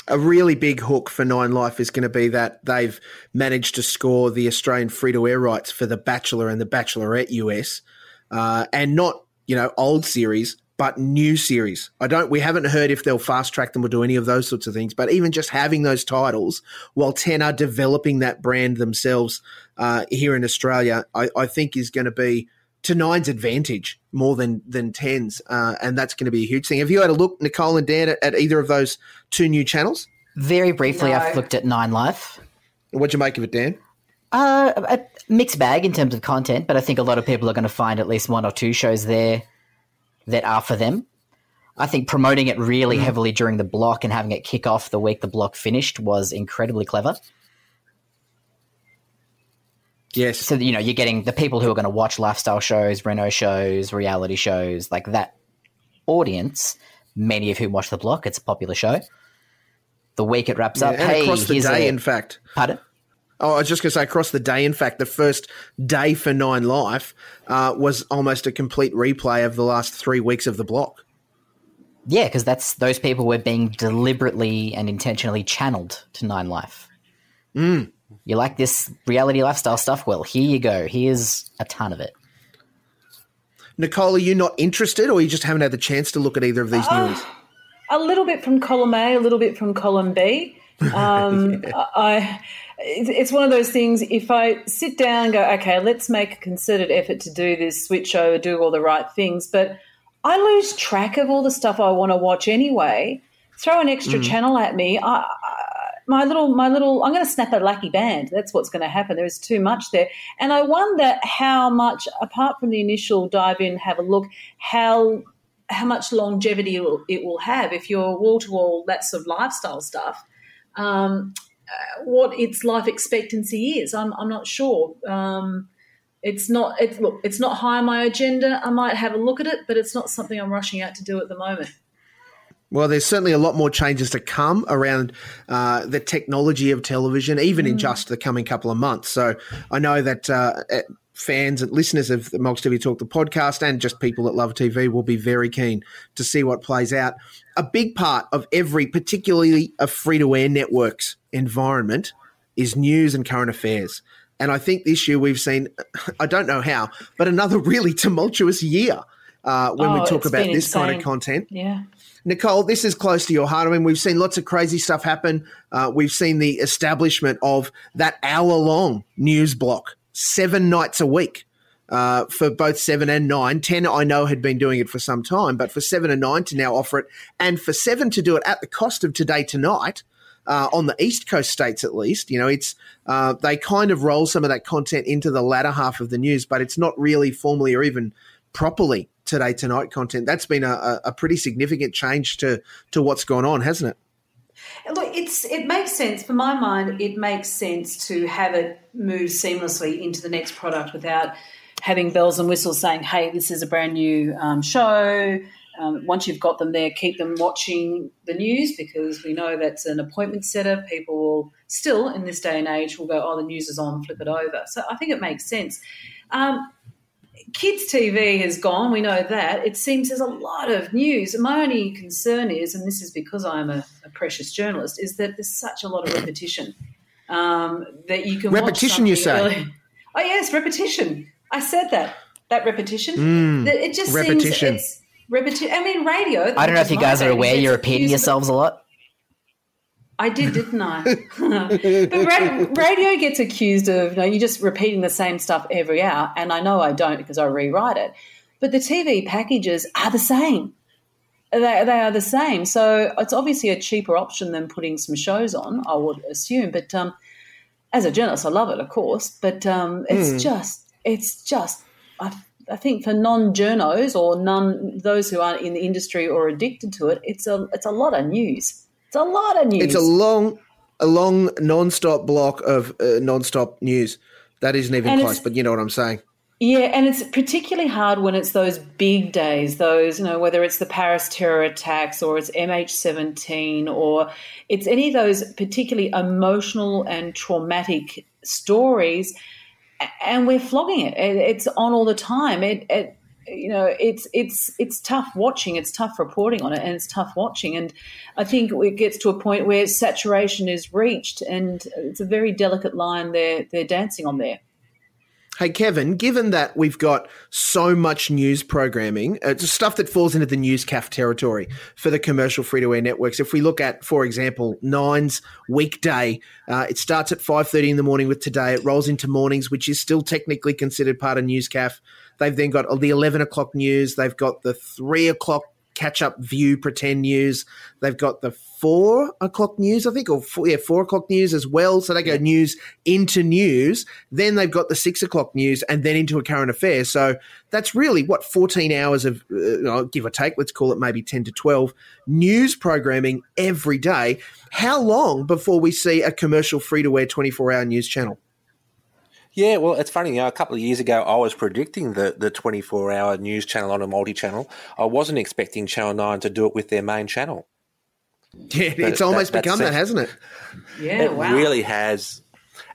A really big hook for Nine Life is going to be that they've managed to score the Australian free to air rights for The Bachelor and The Bachelorette US, uh, and not you know old series, but new series. I don't. We haven't heard if they'll fast track them or do any of those sorts of things. But even just having those titles, while Ten are developing that brand themselves uh, here in Australia, I, I think is going to be to nine's advantage more than than tens, uh, and that's going to be a huge thing. Have you had a look, Nicole and Dan, at, at either of those two new channels? Very briefly, no. I've looked at Nine Life. What'd you make of it, Dan? Uh, a mixed bag in terms of content, but I think a lot of people are going to find at least one or two shows there that are for them. I think promoting it really mm. heavily during the block and having it kick off the week the block finished was incredibly clever. Yes. So you know you're getting the people who are going to watch lifestyle shows, reno shows, reality shows, like that audience. Many of whom watch the block. It's a popular show. The week it wraps yeah, up. And hey, across the day, a, in fact. Pardon. Oh, I was just going to say, across the day, in fact, the first day for Nine Life uh, was almost a complete replay of the last three weeks of the block. Yeah, because that's those people were being deliberately and intentionally channeled to Nine Life. Mm. You like this reality lifestyle stuff? Well, here you go. Here's a ton of it. Nicole, are you not interested, or you just haven't had the chance to look at either of these uh, news? A little bit from column A, a little bit from column B. Um, yeah. I, it's one of those things. If I sit down and go, okay, let's make a concerted effort to do this, switch over, do all the right things, but I lose track of all the stuff I want to watch anyway. Throw an extra mm. channel at me. I, my little my little I'm going to snap a lucky band. That's what's going to happen. There is too much there, and I wonder how much, apart from the initial dive in, have a look, how how much longevity it will, it will have if you're wall to wall that sort of lifestyle stuff. Um, uh, what its life expectancy is, I'm I'm not sure. Um, it's not it's look it's not high on my agenda. I might have a look at it, but it's not something I'm rushing out to do at the moment. Well, there's certainly a lot more changes to come around uh, the technology of television, even mm. in just the coming couple of months. So I know that uh, fans and listeners of the Mogs TV Talk, the podcast, and just people that love TV will be very keen to see what plays out. A big part of every, particularly a free to air network's environment, is news and current affairs. And I think this year we've seen, I don't know how, but another really tumultuous year uh, when oh, we talk about this insane. kind of content. Yeah. Nicole, this is close to your heart. I mean, we've seen lots of crazy stuff happen. Uh, we've seen the establishment of that hour long news block seven nights a week. Uh, for both seven and nine. Ten, I know, had been doing it for some time, but for seven and nine to now offer it, and for seven to do it at the cost of today tonight, uh, on the East Coast states at least, you know, it's uh, they kind of roll some of that content into the latter half of the news, but it's not really formally or even properly today tonight content. That's been a, a pretty significant change to to what's gone on, hasn't it? Look, it's it makes sense for my mind. It makes sense to have it move seamlessly into the next product without having bells and whistles saying, "Hey, this is a brand new um, show." Um, once you've got them there, keep them watching the news because we know that's an appointment setter. People will still, in this day and age, will go, "Oh, the news is on, flip it over." So I think it makes sense. Um, kids TV has gone. We know that. It seems there's a lot of news. My only concern is, and this is because I'm a, a precious journalist, is that there's such a lot of repetition um, that you can repetition. You say? Early. Oh yes, repetition. I said that. That repetition. Mm, it just repetition. seems it's repetition. I mean, radio. I don't know if you guys are aware. You're repeating yourselves a lot. I did, didn't I? but radio gets accused of, you know, you're just repeating the same stuff every hour. And I know I don't because I rewrite it. But the TV packages are the same. They, they are the same. So it's obviously a cheaper option than putting some shows on, I would assume. But um, as a journalist, I love it, of course. But um, it's mm. just, it's just, I, I think for non-journos or none those who aren't in the industry or addicted to it, it's a it's a lot of news. It's a lot of news. It's a long, a long non-stop block of uh, non-stop news. That isn't even and close, but you know what I'm saying. Yeah, and it's particularly hard when it's those big days, those, you know, whether it's the Paris terror attacks or it's MH17 or it's any of those particularly emotional and traumatic stories. And we're flogging it. It's on all the time. It, it you know it's it's it's tough watching it's tough reporting on it and it's tough watching and i think it gets to a point where saturation is reached and it's a very delicate line they're they're dancing on there Hey, Kevin, given that we've got so much news programming, uh, stuff that falls into the newscast territory for the commercial free to air networks. If we look at, for example, Nine's weekday, uh, it starts at 5.30 in the morning with Today. It rolls into mornings, which is still technically considered part of newscast. They've then got the 11 o'clock news. They've got the 3 o'clock catch up view, pretend news. They've got the four o'clock news, I think, or four, yeah, four o'clock news as well. So they go news into news. Then they've got the six o'clock news and then into a current affair. So that's really what 14 hours of, uh, give or take, let's call it maybe 10 to 12 news programming every day. How long before we see a commercial free to air 24 hour news channel? Yeah, well, it's funny. You know, a couple of years ago, I was predicting the the twenty four hour news channel on a multi channel. I wasn't expecting Channel Nine to do it with their main channel. Yeah, it's almost that, become that, hasn't it? Yeah, it wow. really has.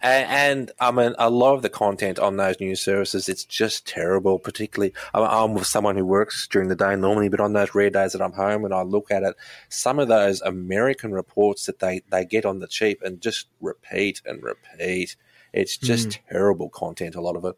And, and, I mean, a lot of the content on those news services, it's just terrible. Particularly, I'm with someone who works during the day normally, but on those rare days that I'm home and I look at it, some of those American reports that they, they get on the cheap and just repeat and repeat. It's just mm. terrible content, a lot of it.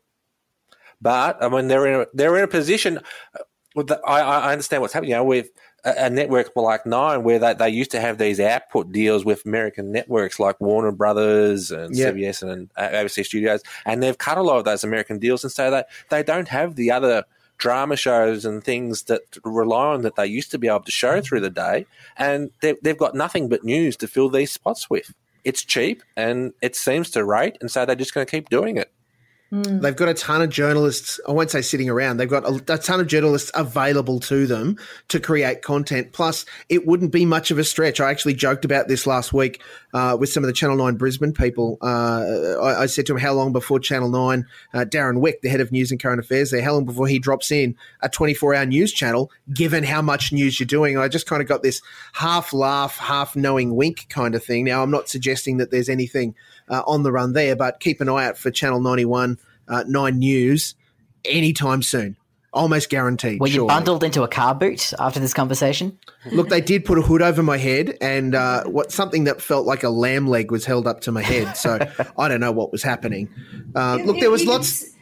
But I mean, they're in a, they're in a position. Uh, I, I understand what's happening. You know, with a, a network like Nine, where they, they used to have these output deals with American networks like Warner Brothers and yep. CBS and ABC Studios, and they've cut a lot of those American deals, and so they they don't have the other drama shows and things that rely on that they used to be able to show through the day, and they've, they've got nothing but news to fill these spots with. It's cheap and it seems to rate, and so they're just going to keep doing it. Mm. They've got a ton of journalists. I won't say sitting around. They've got a, a, ton of journalists available to them to create content. Plus, it wouldn't be much of a stretch. I actually joked about this last week uh, with some of the Channel Nine Brisbane people. Uh, I, I, said to them, "How long before Channel Nine, uh, Darren Wick, the head of news and current affairs, there, how long before he drops in a 24-hour news channel? Given how much news you're doing, and I just kind of got this half laugh, half knowing wink kind of thing. Now, I'm not suggesting that there's anything." Uh, on the run there. But keep an eye out for Channel 91, uh, 9 News anytime soon. Almost guaranteed. Were you sure. bundled into a car boot after this conversation? Look, they did put a hood over my head, and uh, what something that felt like a lamb leg was held up to my head. So I don't know what was happening. Uh, look, there was you lots. Could,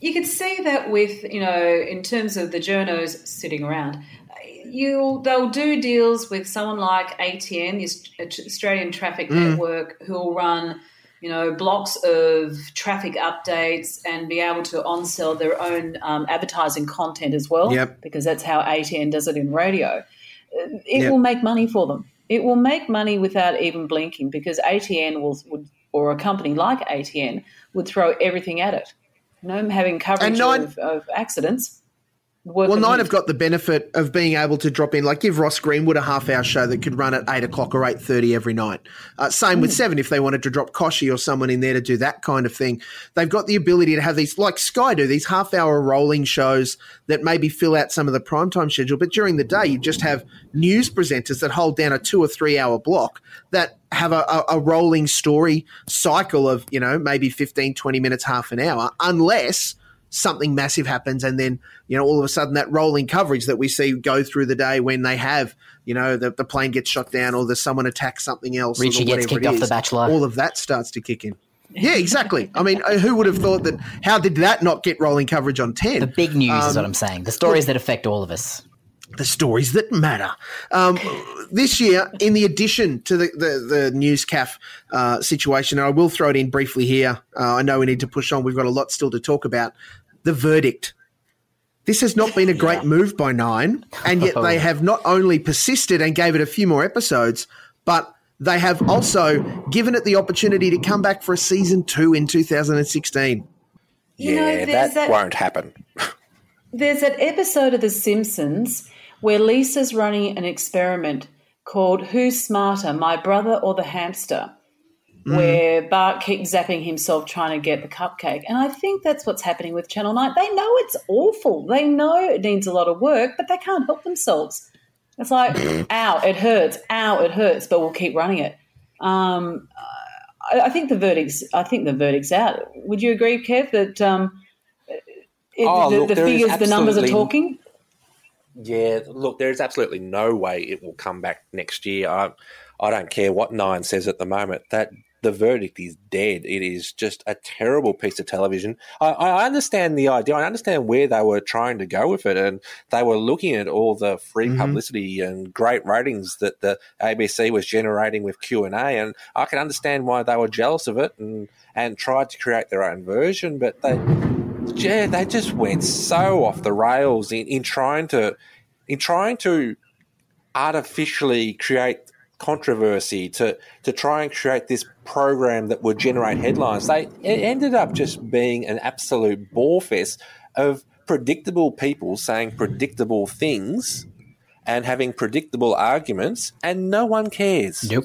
you could see that with you know, in terms of the journos sitting around you they'll do deals with someone like ATN, the Australian Traffic mm. Network, who will run you know, blocks of traffic updates and be able to on sell their own um, advertising content as well. Yep. Because that's how ATN does it in radio. It yep. will make money for them. It will make money without even blinking because ATN will, would, or a company like ATN would throw everything at it. You know, having coverage nine, of, of accidents well, Nine have got the benefit of being able to drop in, like give Ross Greenwood a half hour show that could run at eight o'clock or eight thirty every night. Uh, same mm. with Seven if they wanted to drop Kochie or someone in there to do that kind of thing. They've got the ability to have these, like Sky do, these half hour rolling shows that maybe fill out some of the primetime schedule. But during the day, you just have news presenters that hold down a two or three hour block that have a, a, a rolling story cycle of you know maybe 15, 20 minutes, half an hour, unless something massive happens and then you know all of a sudden that rolling coverage that we see go through the day when they have you know the, the plane gets shot down or there's someone attacks something else Richie or gets kicked off the bachelor all of that starts to kick in yeah exactly i mean uh, who would have thought that how did that not get rolling coverage on 10 the big news um, is what i'm saying the stories that affect all of us the stories that matter. Um, this year, in the addition to the the, the news calf uh, situation, I will throw it in briefly here. Uh, I know we need to push on. We've got a lot still to talk about the verdict. This has not been a great yeah. move by Nine, and yet they oh. have not only persisted and gave it a few more episodes, but they have also given it the opportunity to come back for a season two in 2016. You yeah, know, that, that won't happen. there's that episode of The Simpsons where Lisa's running an experiment called Who's Smarter, My Brother or the Hamster? Mm. where Bart keeps zapping himself trying to get the cupcake. And I think that's what's happening with Channel 9. They know it's awful. They know it needs a lot of work, but they can't help themselves. It's like, ow, it hurts, ow, it hurts, but we'll keep running it. Um, I, I, think the verdict's. I think the verdict's out. Would you agree, Kev, that um, it, oh, the, look, the figures, the numbers are talking? Yeah, look, there is absolutely no way it will come back next year. I, I don't care what Nine says at the moment. That the verdict is dead. It is just a terrible piece of television. I, I, understand the idea. I understand where they were trying to go with it, and they were looking at all the free mm-hmm. publicity and great ratings that the ABC was generating with Q and A, and I can understand why they were jealous of it and and tried to create their own version. But they, yeah, they just went so off the rails in, in trying to in trying to artificially create controversy to to try and create this program that would generate headlines. They it ended up just being an absolute bore fest of predictable people saying predictable things and having predictable arguments, and no one cares. Nope.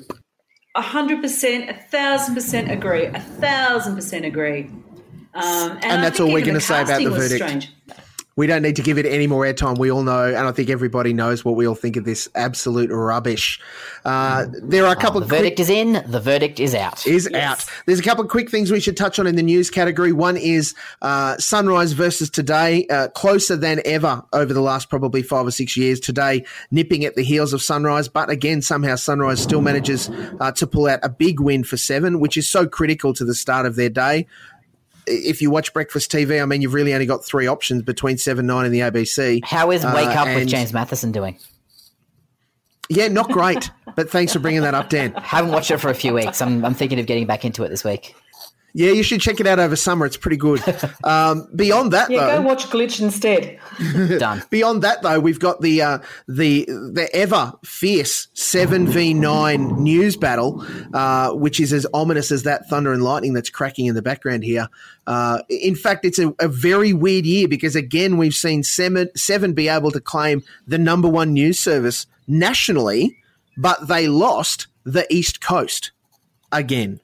A hundred percent, a thousand percent agree, a thousand percent agree. Um, and, And that's all we're gonna say about casting the verdict. Strange. We don't need to give it any more airtime. We all know, and I think everybody knows what we all think of this absolute rubbish. Uh, there are a couple The of quick is in. The verdict is out. is out. There's a couple of quick things we should touch on in the news category. One is uh, Sunrise versus Today, uh, closer than ever over the last probably five or six years. Today nipping at the heels of Sunrise, but again, somehow Sunrise still manages uh, to pull out a big win for seven, which is so critical to the start of their day. If you watch breakfast TV, I mean, you've really only got three options between seven, nine, and the ABC. How is Wake Uh, Up with James Mathison doing? Yeah, not great, but thanks for bringing that up, Dan. Haven't watched it for a few weeks. I'm, I'm thinking of getting back into it this week. Yeah, you should check it out over summer. It's pretty good. Um, beyond that, Yeah, though, go watch Glitch instead. Done. Beyond that, though, we've got the uh, the the ever fierce seven v nine news battle, uh, which is as ominous as that thunder and lightning that's cracking in the background here. Uh, in fact, it's a, a very weird year because again we've seen seven, seven be able to claim the number one news service nationally, but they lost the East Coast again.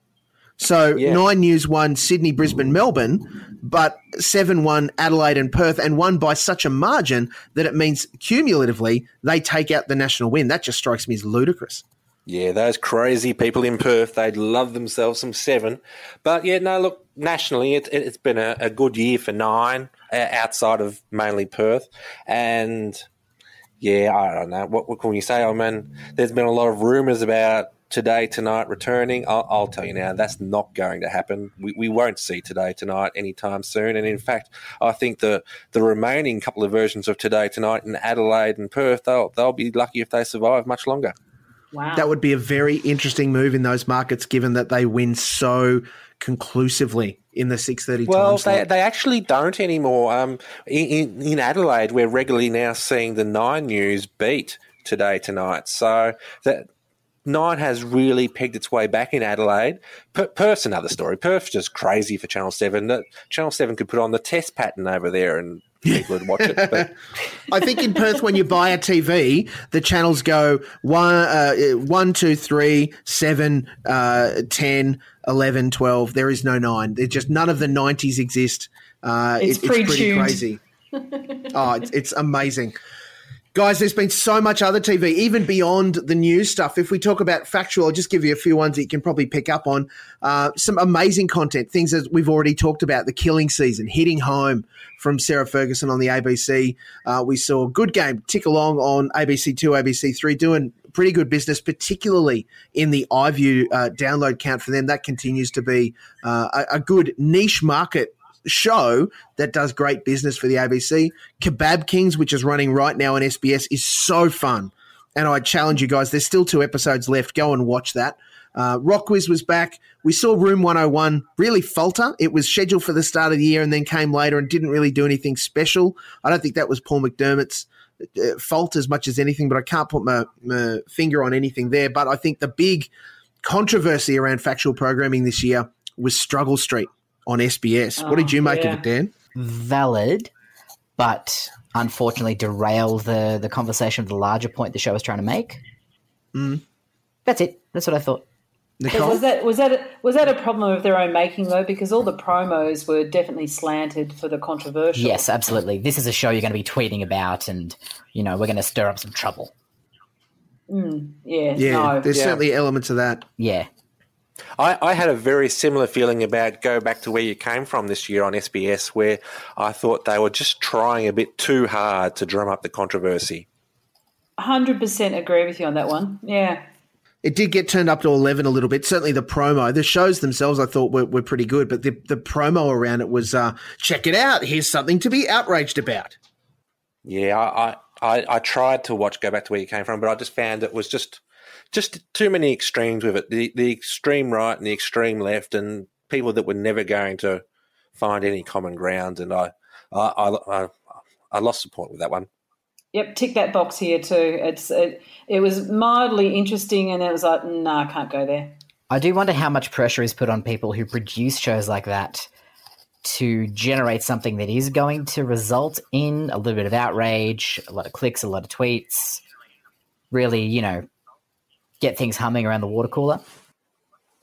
So Yeah. Nine News won Sydney, Brisbane, Melbourne, but Seven won Adelaide and Perth, and won by such a margin that it means cumulatively they take out the national win. That just strikes me as ludicrous. Yeah, those crazy people in Perth, they'd love themselves some seven. But yeah, no, look, nationally, it, it's been a, a good year for nine uh, outside of mainly Perth. And yeah, I don't know. What, what can you say? I mean, there's been a lot of rumours about today, tonight returning. I'll, I'll tell you now, that's not going to happen. We, we won't see today, tonight anytime soon. And in fact, I think the, the remaining couple of versions of today, tonight in Adelaide and Perth, they'll, they'll be lucky if they survive much longer. Wow. That would be a very interesting move in those markets, given that they win so conclusively in the six thirty Well, time they, slot. they actually don't anymore. Um, in, in, in Adelaide, we're regularly now seeing the Nine News beat today tonight. So that Nine has really pegged its way back in Adelaide. Per- Perth's another story. Perth's just crazy for Channel Seven. That Channel Seven could put on the test pattern over there and people would watch it. But I think in Perth, when you buy a TV, the channels go one, uh, one, two, three, seven, uh, 10, 11, 12. There is no nine. There's just none of the 90s exist. Uh, It's it- it's pretty crazy. oh, it's, it's amazing. Guys, there's been so much other TV, even beyond the news stuff. If we talk about factual, I'll just give you a few ones that you can probably pick up on. Uh, some amazing content, things that we've already talked about. The Killing Season, Hitting Home from Sarah Ferguson on the ABC. Uh, we saw a Good Game tick along on ABC2, ABC3, doing pretty good business, particularly in the iView uh, download count for them. That continues to be uh, a, a good niche market show that does great business for the ABC. Kebab Kings, which is running right now on SBS, is so fun. And I challenge you guys, there's still two episodes left. Go and watch that. Uh, Rock Quiz was back. We saw Room 101 really falter. It was scheduled for the start of the year and then came later and didn't really do anything special. I don't think that was Paul McDermott's uh, fault as much as anything, but I can't put my, my finger on anything there. But I think the big controversy around factual programming this year was Struggle Street on SBS. what did oh, you make yeah. of it, Dan? Valid, but unfortunately derailed the, the conversation of the larger point the show was trying to make. Hmm. That's it. That's what I thought. Nicole? Was that was that a, was that a problem of their own making though? Because all the promos were definitely slanted for the controversial. Yes, absolutely. This is a show you're going to be tweeting about, and you know we're going to stir up some trouble. Hmm. Yeah. yeah, No. there's Yeah. certainly elements of that. Yeah, I, I had a very similar feeling about Go Back to Where You Came From this year on SBS, where I thought they were just trying a bit too hard to drum up the controversy. Hundred percent agree with you on that one. Yeah. It did get turned up to 11 a little bit. Certainly the promo. The shows themselves I thought were, were pretty good, but the, the promo around it was uh, check it out. Here's something to be outraged about. Yeah, I, I, I, I tried to watch Go Back to Where You Came From, but I just found it was just just too many extremes with it. The, the extreme right and the extreme left, and people that were never going to find any common ground. And I, I, I, I, I lost the point with that one. Yep, tick that box here too. It's it, it was mildly interesting, and it was like, no, nah, I can't go there. I do wonder how much pressure is put on people who produce shows like that to generate something that is going to result in a little bit of outrage, a lot of clicks, a lot of tweets. Really, you know, get things humming around the water cooler.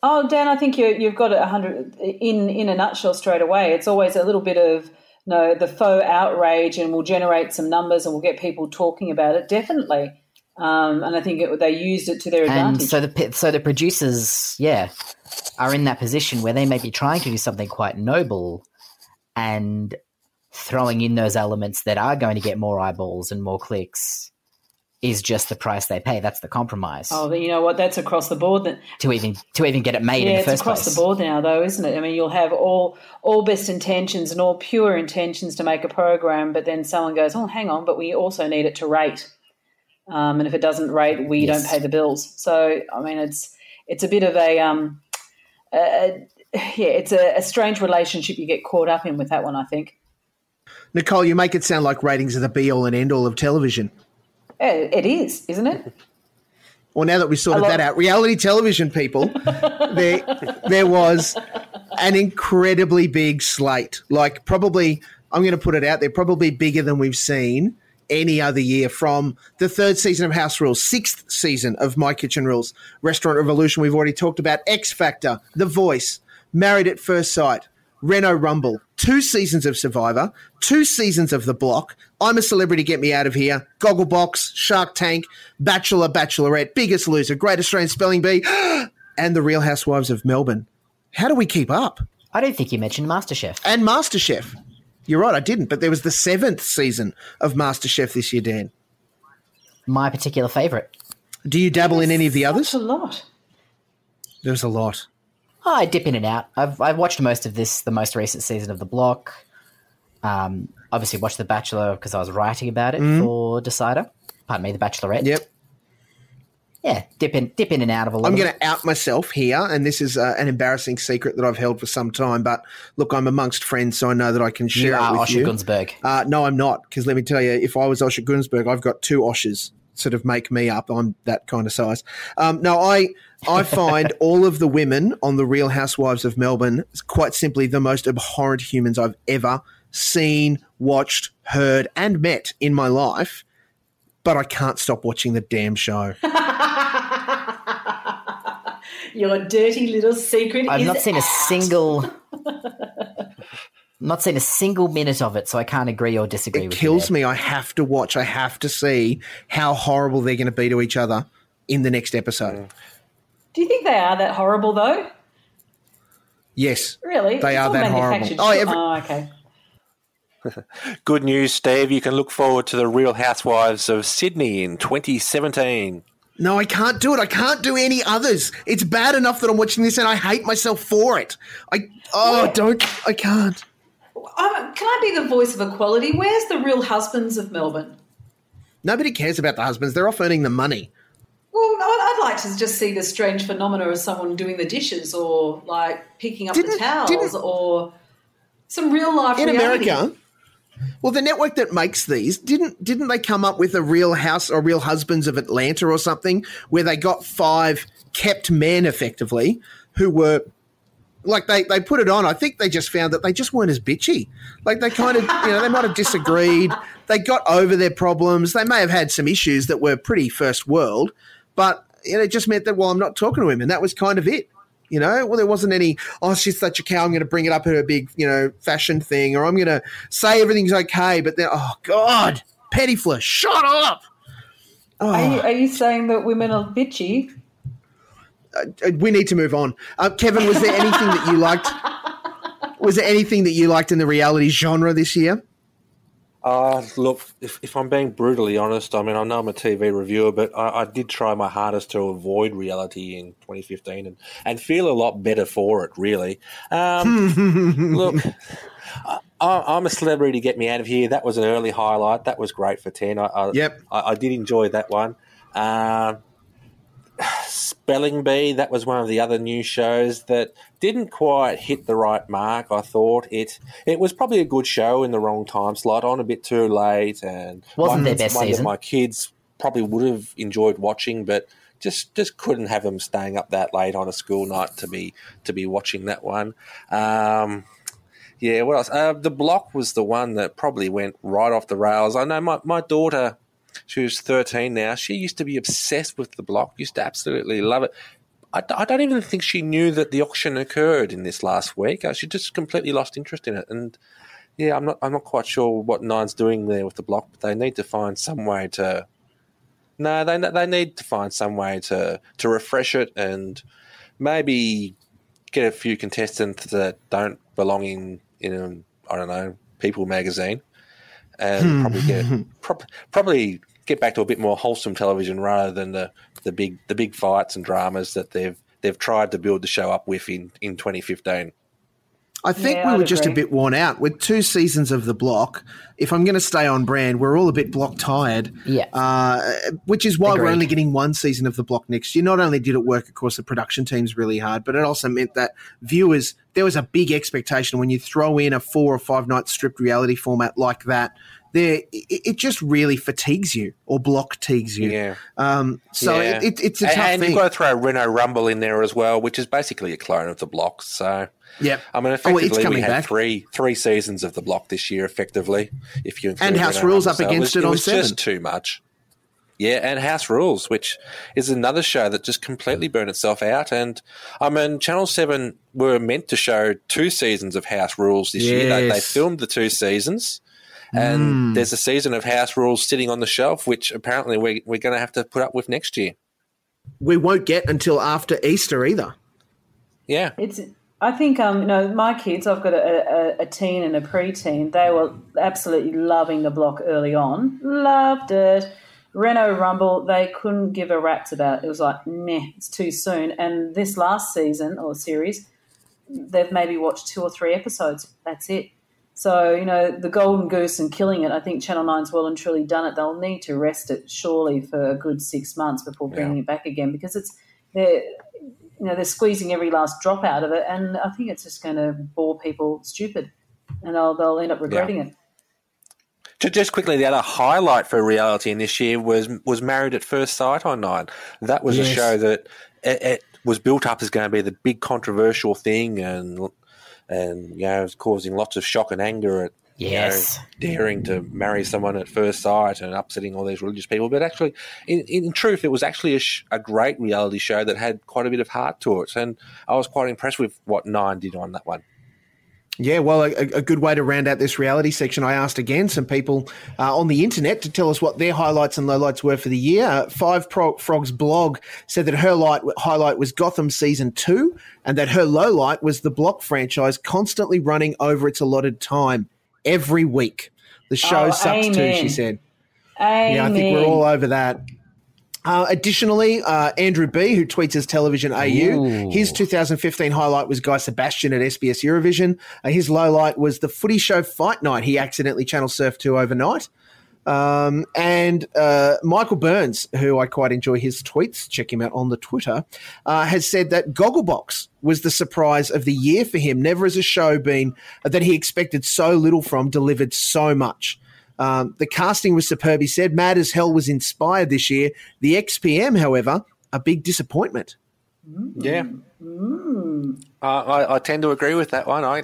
Oh, Dan, I think you, you've got it hundred in in a nutshell straight away. It's always a little bit of no the faux outrage, and we'll generate some numbers, and we'll get people talking about it. Definitely, um, and I think it, they used it to their advantage. And so the so the producers, yeah, are in that position where they may be trying to do something quite noble, and throwing in those elements that are going to get more eyeballs and more clicks is just the price they pay. That's the compromise. Oh, but you know what? That's across the board. That to even to even get it made yeah, in the it's across place. the board now, though, isn't it? I mean, you'll have all all best intentions and all pure intentions to make a program, but then someone goes, "Oh, hang on, but we also need it to rate." Um, and if it doesn't rate, we Yes. don't pay the bills. So, I mean, it's it's a bit of a um, a, yeah, it's a, a strange relationship you get caught up in with that one. I think. Nicole, you make it sound like ratings are the be all and end all of television. It is, isn't it? Well, now that we sorted that out, reality television people, there there was an incredibly big slate. Like probably, I'm going to put it out there, probably bigger than we've seen any other year. From the third season of House Rules, sixth season of My Kitchen Rules, Restaurant Revolution. We've already talked about X Factor, The Voice, Married at First Sight, Reno Rumble, two seasons of Survivor, two seasons of The Block, I'm a Celebrity, Get Me Out of Here, Gogglebox, Shark Tank, Bachelor, Bachelorette, Biggest Loser, Great Australian Spelling Bee, and The Real Housewives of Melbourne. How do we keep up? I don't think you mentioned MasterChef. And MasterChef. You're right, I didn't, but there was the seventh season of MasterChef this year, Dan. My particular favorite. Do you dabble in any of the others? a lot. There's a lot. Oh, I dip in and out. I've I've watched most of this, the most recent season of The Block. Um, obviously watched The Bachelor because I was writing about it for Decider. Pardon me, The Bachelorette. Yep. Yeah, dip in, dip in and out of a lot. I'm going to out myself here, and this is uh, an embarrassing secret that I've held for some time. But look, I'm amongst friends, so I know that I can share You it with Osher you. Gunsberg. Uh, no, I'm not, because let me tell you, if I was Osher Gunsberg, I've got two Oshers sort of make me up. I'm that kind of size. Um, no, I I find all of the women on the Real Housewives of Melbourne quite simply the most abhorrent humans I've ever seen, watched, heard, and met in my life. But I can't stop watching the damn show. Your dirty little secret. I've is not seen a out. single, not seen a single minute of it, so I can't agree or disagree with It with kills me. I have to watch. I have to see how horrible they're going to be to each other in the next episode. Mm. Do you think they are that horrible though? Yes, Really? They It's are that horrible. Oh, every- oh, okay. Good news, Steve. You can look forward to the Real Housewives of Sydney in 2017. No, I can't do it. I can't do any others. It's bad enough that I'm watching this and I hate myself for it. I oh, Yeah. don't. I can't. Um, can I be the voice of equality? Where's the real husbands of Melbourne? Nobody cares about the husbands. They're off earning the money. Well, I'd, I'd like to just see the strange phenomena of someone doing the dishes or like picking up the Didn't- towels or some real life In reality. America, well, the network that makes these didn't didn't they come up with a Real House or Real Husbands of Atlanta or something where they got five kept men effectively who were like they they put it on. I think they just found that they just weren't as bitchy. Like they kind of you know they might have disagreed. They got over their problems. They may have had some issues that were pretty first world, but you know, it just meant that well, I'm not talking to him, and that was kind of it. You know, well, there wasn't any. Oh, she's such a cow. I'm going to bring it up at her big, you know, fashion thing, or I'm going to say everything's okay. But then, oh God, Pettifler, shut up. Are, you, oh. are you saying that women are bitchy? Uh, we need to move on. Uh, Kevin, was there anything that you liked? Was there anything that you liked in the reality genre this year? Uh, look, if, if I'm being brutally honest, I mean, I know I'm a TV reviewer, but I, I did try my hardest to avoid reality in 2015 and, and feel a lot better for it, really. Um, look, I, I'm a celebrity to get me out of here. That was an early highlight. That was great for 10. I, I, Yep. I, I did enjoy that one. Um Spelling Bee, that was one of the other new shows that didn't quite hit the right mark. I thought it it was probably a good show in the wrong time slot, on a bit too late, and Wasn't their best one season. that my kids probably would have enjoyed watching, but just just couldn't have them staying up that late on a school night to be to be watching that one. Um, yeah, what else? Uh, the block was the one that probably went right off the rails. I know my, my daughter, she was 13 now, she used to be obsessed with the block, used to absolutely love it. I, I don't even think she knew that the auction occurred in this last week. Uh, she just completely lost interest in it. And yeah, I'm not I'm not quite sure what Nine's doing there with the block, but they need to find some way to. No, they they need to find some way to to refresh it and maybe get a few contestants that don't belong in in a, I don't know People magazine, and hmm. probably get prob- probably get back to a bit more wholesome television rather than the, the big the big fights and dramas that they've they've tried to build the show up with in, in 2015. I think Yeah, we were just a bit worn out with two seasons of the block. If I'm going to stay on brand, we're all a bit block tired. Yeah. Uh, which is why we're only getting one season of the block next year. Not only did it work, of course, the production team's really hard, but it also meant that viewers, there was a big expectation when you throw in a four or five night stripped reality format like that. There, it, it just really fatigues you or block tegues you. Yeah. Um, so Yeah. it, it, it's a and, tough and thing. you've got to throw Reno Rumble in there as well, which is basically a clone of the block. So yeah, I mean, Oh, effectively, we had back. three three seasons of the block this year. Effectively, if you include And House Reno Rules Rumble. up against was, it on was seven. just too much. Yeah, and House Rules, which is another show that just completely burned itself out. And I mean, Channel Seven were meant to show two seasons of House Rules this year. They, they filmed the two seasons, and Hmm. there's a season of House Rules sitting on the shelf, which apparently we, we're going to have to put up with next year. we won't get until after Easter either. Yeah, It's. I think um, you know my kids. I've got a, a, a teen and a preteen. They were absolutely loving the block early on. Loved it. Reno Rumble. They couldn't give a rat's about. It was like, meh, it's too soon. And this last season or series, they've maybe watched two or three episodes. That's it. So you know the Golden Goose and killing it. I think Channel 9's well and truly done it. They'll need to rest it surely for a good six months before bringing it back again because it's they're you know they're squeezing every last drop out of it, and I think it's just going to bore people stupid, and they'll they'll end up regretting it. Just quickly, the other highlight for reality in this year was was Married at First Sight on Nine. That was a show that it, it was built up as going to be the big controversial thing, and and you know, it was causing lots of shock and anger at you know, daring to marry someone at first sight and upsetting all these religious people. But actually, in, in truth, it was actually a, sh- a great reality show that had quite a bit of heart to it, and I was quite impressed with what Nine did on that one. Yeah, well, a, a good way to round out this reality section. I asked again some people uh, on the internet to tell us what their highlights and lowlights were for the year. Uh, Five Pro- Frogs blog said that her light, highlight was Gotham season two, and that her lowlight was the Block franchise constantly running over its allotted time every week. The show Oh, sucks too, she said. Amen. Yeah, I think we're all over that. Uh, additionally, uh, Andrew B, who tweets as Television AU, Ooh. his 2015 highlight was Guy Sebastian at SBS Eurovision. Uh, his low light was the footy show Fight Night he accidentally channel surfed to overnight. Um, and uh, Michael Burns, who I quite enjoy his tweets, check him out on the Twitter, uh, has said that Gogglebox was the surprise of the year for him. Never has a show been that he expected so little from delivered so much. Um, the casting was superb. He said Mad as Hell was inspired this year. The Ex-PM, however, a big disappointment. Yeah, uh, I, I tend to agree with that one. I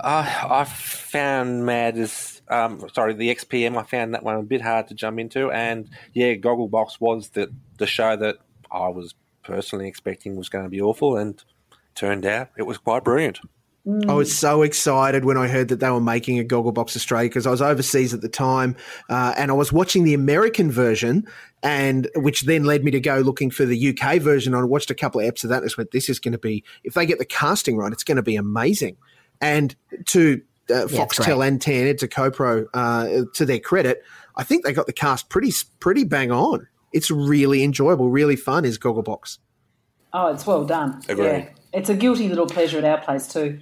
I, I found Mad as um, sorry the Ex-PM. I found that one a bit hard to jump into, and yeah, Gogglebox was the the show that I was personally expecting was going to be awful, and turned out it was quite brilliant. I was so excited when I heard that they were making a Gogglebox Australia because I was overseas at the time, uh, and I was watching the American version, and which then led me to go looking for the UK version. I watched a couple of episodes of that and just went, "This is going to be if they get the casting right, it's going to be amazing." And to uh, it's Foxtel great. and TNT to CoPro, uh, to their credit, I think they got the cast pretty pretty bang on. It's really enjoyable, really fun. Is Gogglebox. Oh, it's well done. Agreed. Yeah. It's a guilty little pleasure at our place too.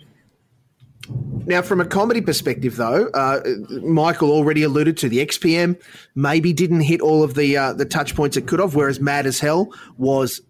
Now, from a comedy perspective, though, uh, Michael already alluded to the Ex-PM maybe didn't hit all of the uh, the touch points it could have, whereas Mad as Hell was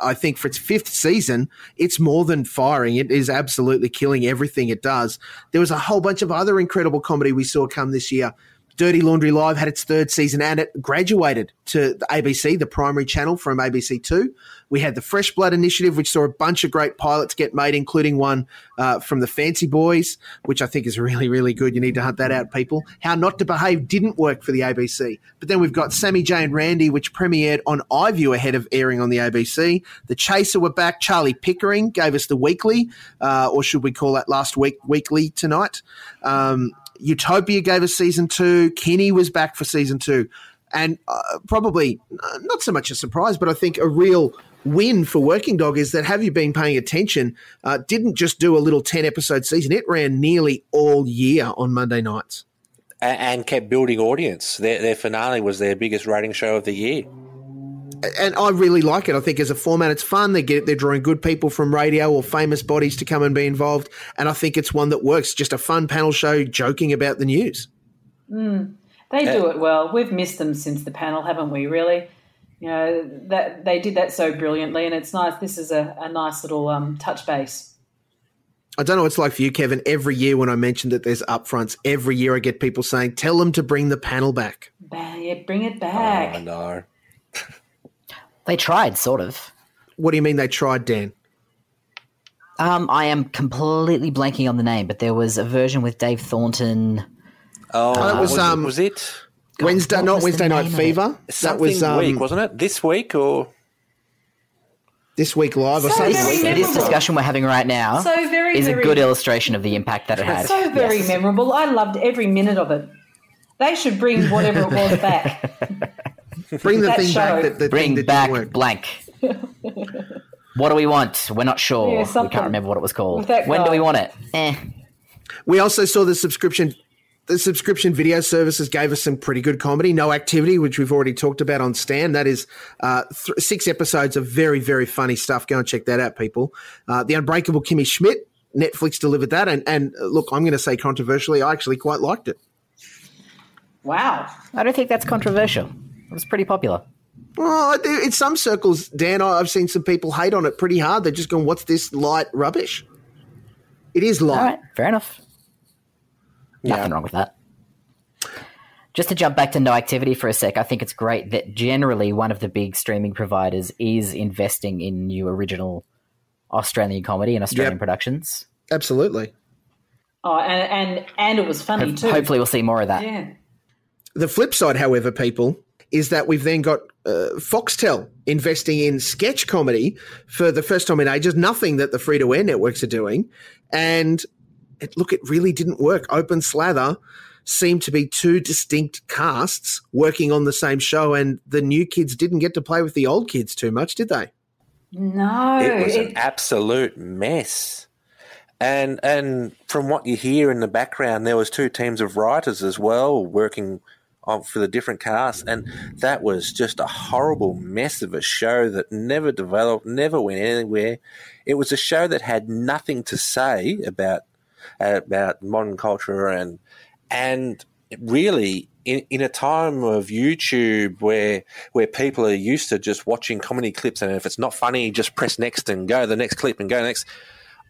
I think for its fifth season, it's more than firing. It is absolutely killing everything it does. There was a whole bunch of other incredible comedy we saw come this year. Dirty Laundry Live had its third season and it graduated to the ABC, the primary channel from ABC2. We had the Fresh Blood Initiative, which saw a bunch of great pilots get made, including one uh, from the Fancy Boys, which I think is really, really good. You need to hunt that out, people. How Not to Behave didn't work for the ABC. But then we've got Sammy J and Randy, which premiered on iView ahead of airing on the ABC. The Chaser were back. Charlie Pickering gave us the weekly, uh, or should we call that last week weekly tonight? Um, Utopia gave us season two. Kinne was back for season two. And uh, probably uh, not so much a surprise, but I think a real win for Working Dog is that Have You Been Paying Attention uh, didn't just do a little 10 episode season, it ran nearly all year on Monday nights. And, and kept building audience. Their, their finale was their biggest rating show of the year and I really like it. I think as a format, it's fun. They get they're drawing good people from radio or famous bodies to come and be involved, and I think it's one that works. Just a fun panel show, joking about the news. Mm, they do it well. We've missed them since the panel, haven't we? Really, you know that they did that so brilliantly, and it's nice. This is a, a nice little um, touch base. I don't know what it's like for you, Kevin. Every year when I mention that there's upfronts, every year I get people saying, "Tell them to bring the panel back." Yeah, bring it back. Oh, no. They tried, sort of. What do you mean they tried, Dan? Um, I am completely blanking on the name, but there was a version with Dave Thornton. Oh, that was, was, um, it, was it Wednesday, not was Wednesday Night Fever. That was um, week, wasn't it? This week or this week live or So something. very This, memorable. this discussion we're having right now So very, is a good illustration of the impact that it had. So very Yes. memorable. I loved every minute of it. They should bring whatever it was back. Bring the That thing show. back. That, the thing Bring that back didn't work. blank. what do we want? We're not sure. Yeah, we can't remember what it was called. with that When do we want it? Eh. We also saw the subscription. The subscription video services gave us some pretty good comedy. No activity, which we've already talked about on Stan. That is uh, th- six episodes of very, very funny stuff. Go and check that out, people. Uh, the Unbreakable Kimmy Schmidt. Netflix delivered that, and and uh, look, I'm going to say controversially, I actually quite liked it. Wow. I don't think that's controversial. It was pretty popular. Well, in some circles, Dan, I- I've seen some people hate on it pretty hard. They're just going, "What's this light rubbish?" It is light. All right, fair enough. Yeah. Nothing wrong with that. Just to jump back to no activity for a sec, I think it's great that generally one of the big streaming providers is investing in new original Australian comedy and Australian Yep. productions. Absolutely. Oh, and and and it was funny too. Hopefully, we'll see more of that. Yeah. The flip side, however, people, is that we've then got uh, Foxtel investing in sketch comedy for the first time in ages, nothing that the free to air networks are doing. And it, look, it really didn't work. Open Slather seemed to be two distinct casts working on the same show, and the new kids didn't get to play with the old kids too much, did they? No. it was it- an absolute mess. And and from what you hear in the background, there was two teams of writers as well working for the different casts, and that was just a horrible mess of a show that never developed, never went anywhere. It was a show that had nothing to say about about modern culture and and really in, in a time of YouTube where where people are used to just watching comedy clips and if it's not funny, just press next and go the next clip and go next.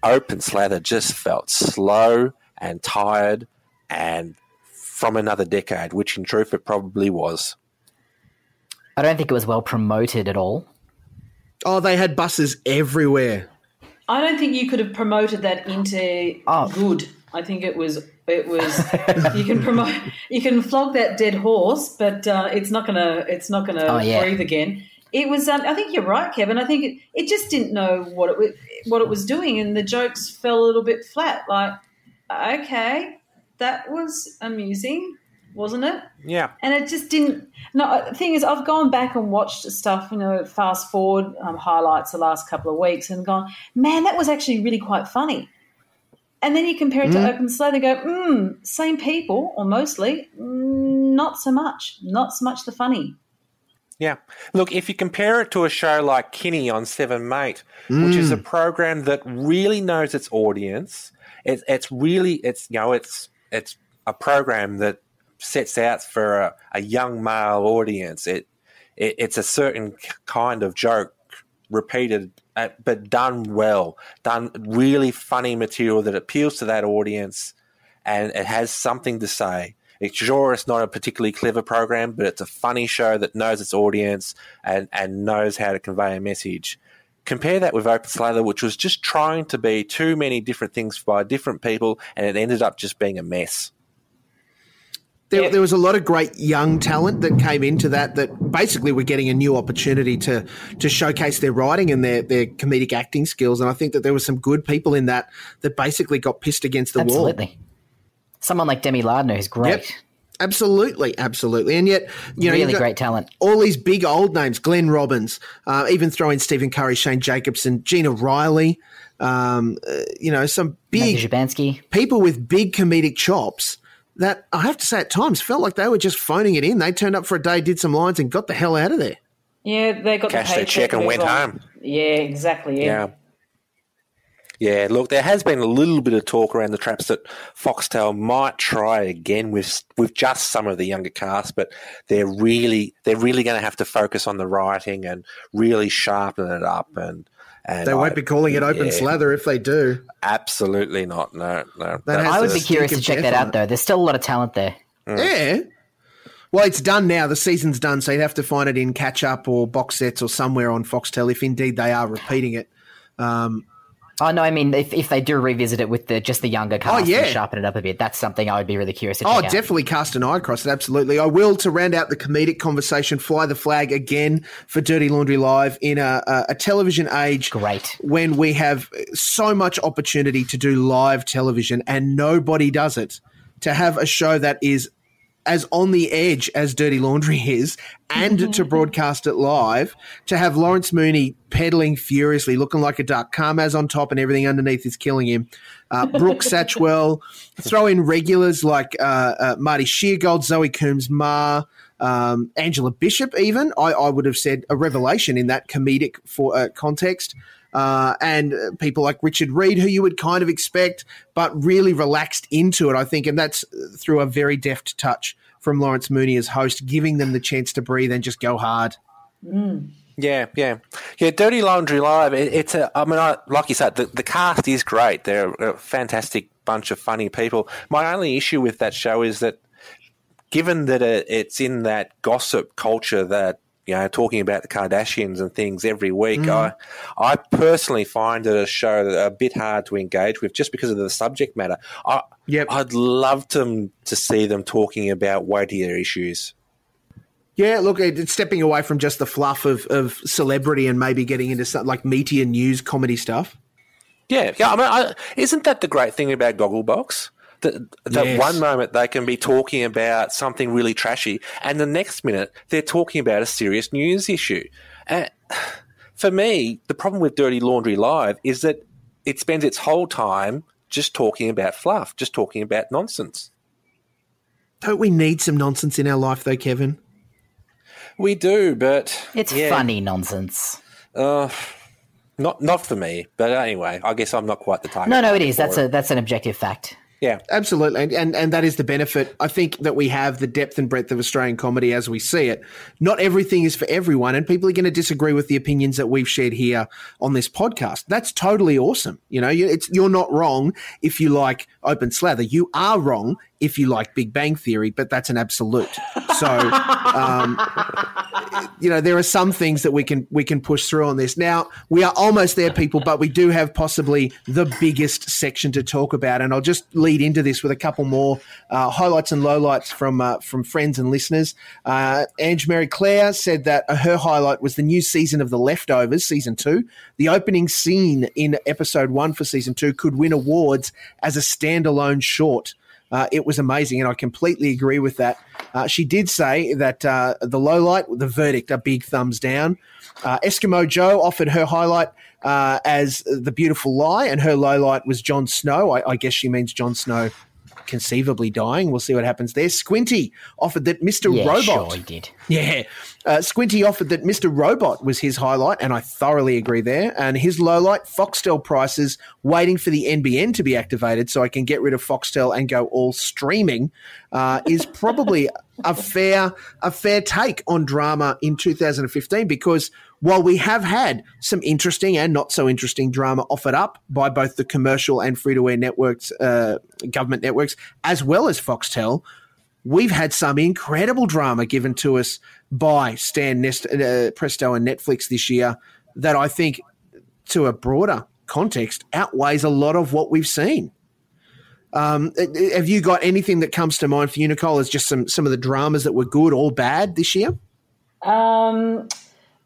Open Slather just felt slow and tired and from another decade, which in truth it probably was. I don't think it was well promoted at all. Oh, they had buses everywhere. I don't think you could have promoted that into Oh. good. I think it was it was you can promote you can flog that dead horse, but uh, it's not gonna it's not gonna Oh, yeah. breathe again. It was. Um, I think you're right, Kevin. I think it, it just didn't know what it what it was doing, and the jokes fell a little bit flat. Like, okay, that was amusing, wasn't it? Yeah. and it just didn't. No, the thing is, I've gone back and watched stuff, you know, fast forward um, highlights the last couple of weeks, and gone, man, that was actually really quite funny. And then you compare it to Open Slather, and go, mm, same people or mostly, mm, not so much, not so much the funny. Yeah. Look, if you compare it to a show like Kinne on Seven Mate, which is a program that really knows its audience, it, it's really it's you know it's it's a program that sets out for a, a young male audience. It, it it's a certain kind of joke repeated, uh, but done well, done really funny material that appeals to that audience, and it has something to say. It's sure it's not a particularly clever program, but it's a funny show that knows its audience and, and knows how to convey a message. Compare that with Open Slather, which was just trying to be too many different things by different people, and it ended up just being a mess. There, there, was a lot of great young talent that came into that that basically were getting a new opportunity to to showcase their writing and their, their comedic acting skills. And I think that there were some good people in that that basically got pissed against the Absolutely. wall. Absolutely. Someone like Demi Lardner who's great. Yep. Absolutely, absolutely, and yet you know, really great talent. All these big old names: Glenn Robbins, uh, even throw in Stephen Curry, Shane Jacobson, Gina Riley. Um, uh, you know, some big people with big comedic chops that I have to say at times felt like they were just phoning it in. They turned up for a day, did some lines, and got the hell out of there. Yeah, they got cashed the their check and went home. Yeah, exactly. Yeah. yeah. Yeah, look, there has been a little bit of talk around the traps that Foxtel might try again with with just some of the younger cast, but they're really they're really going to have to focus on the writing and really sharpen it up and. And they won't I, be calling it open yeah, slather if they do. Absolutely not. No, no. I would be curious to check that out, though. There's still a lot of talent there. Mm. Yeah. Well, it's done now. The season's done, so you'd have to find it in catch up or box sets or somewhere on Foxtel if indeed they are repeating it. Um, Oh no, I mean if, if they do revisit it with the just the younger oh, cast oh, yeah. and sharpen it up a bit, that's something I would be really curious to. Oh, definitely cast an eye across it. Absolutely, I will. To round out the comedic conversation, fly the flag again for Dirty Laundry Live in a, a, a television age. Great when we have so much opportunity to do live television and nobody does it. To have a show that is as on the edge as Dirty Laundry is, and mm-hmm. to broadcast it live, to have Lawrence Mooney pedaling furiously, looking like a duck, Carmaz on top, and everything underneath is killing him. Uh, Brooke Satchwell, throw in regulars like uh, uh, Marty Sheargold, Zoe Coombs, Marr. Um, Angela Bishop, even I, I, would have said a revelation in that comedic for uh, context. Uh, and people like Richard Reid, who you would kind of expect, but really relaxed into it, I think. And that's through a very deft touch from Lawrence Mooney as host, giving them the chance to breathe and just go hard. Mm. Yeah, yeah, yeah. Dirty Laundry Live. It, it's a. I mean, I, like you said, the, the cast is great. They're a fantastic bunch of funny people. My only issue with that show is that, given that it's in that gossip culture that you know, talking about the Kardashians and things every week. Mm. I, I personally find it a show a bit hard to engage with just because of the subject matter. I, yep. I'd love to to see them talking about weightier issues. Yeah, look, it's stepping away from just the fluff of, of celebrity and maybe getting into something like meteor news comedy stuff. Yeah, yeah. I mean, I, isn't that the great thing about Gogglebox? That, that yes. one moment they can be talking about something really trashy, and the next minute they're talking about a serious news issue. And for me, the problem with Dirty Laundry Live is that it spends its whole time just talking about fluff, just talking about nonsense. Don't we need some nonsense in our life, though, Kevin? We do, but it's yeah. funny nonsense. Uh, not not for me, but anyway, I guess I'm not quite the target. No, no, it is. That's it. a that's an objective fact. Yeah, absolutely, and, and and that is the benefit. I think that we have the depth and breadth of Australian comedy as we see it. Not everything is for everyone, and people are going to disagree with the opinions that we've shared here on this podcast. That's totally awesome. You know, it's you're not wrong if you like Open Slather. You are wrong if you like Big Bang Theory, but that's an absolute. So, um, you know, there are some things that we can we can push through on this. Now we are almost there, people, but we do have possibly the biggest section to talk about, and I'll just lead into this with a couple more uh, highlights and lowlights from uh, from friends and listeners. Uh, Ange Mary Claire said that her highlight was the new season of The Leftovers, season two. The opening scene in episode one for season two could win awards as a standalone short. Uh, it was amazing, and I completely agree with that. Uh, she did say that uh, the low light, the verdict, a big thumbs down. Uh, Eskimo Joe offered her highlight uh, as the beautiful lie, and her low light was Jon Snow. I, I guess she means Jon Snow conceivably dying. We'll see what happens there. Squinty offered that Mr. Yeah, Robot. Sure he did. Yeah. Uh, Squinty offered that Mr. Robot was his highlight, and I thoroughly agree there. And his lowlight, Foxtel prices, waiting for the NBN to be activated so I can get rid of Foxtel and go all streaming, uh, is probably a fair a fair take on drama in 2015 because while we have had some interesting and not so interesting drama offered up by both the commercial and free to air networks, uh, government networks, as well as Foxtel, we've had some incredible drama given to us by Stan Nest, uh, Presto and Netflix this year that I think, to a broader context, outweighs a lot of what we've seen. Um, uh, have you got anything that comes to mind for you, Nicole, as just some, some of the dramas that were good or bad this year? Um,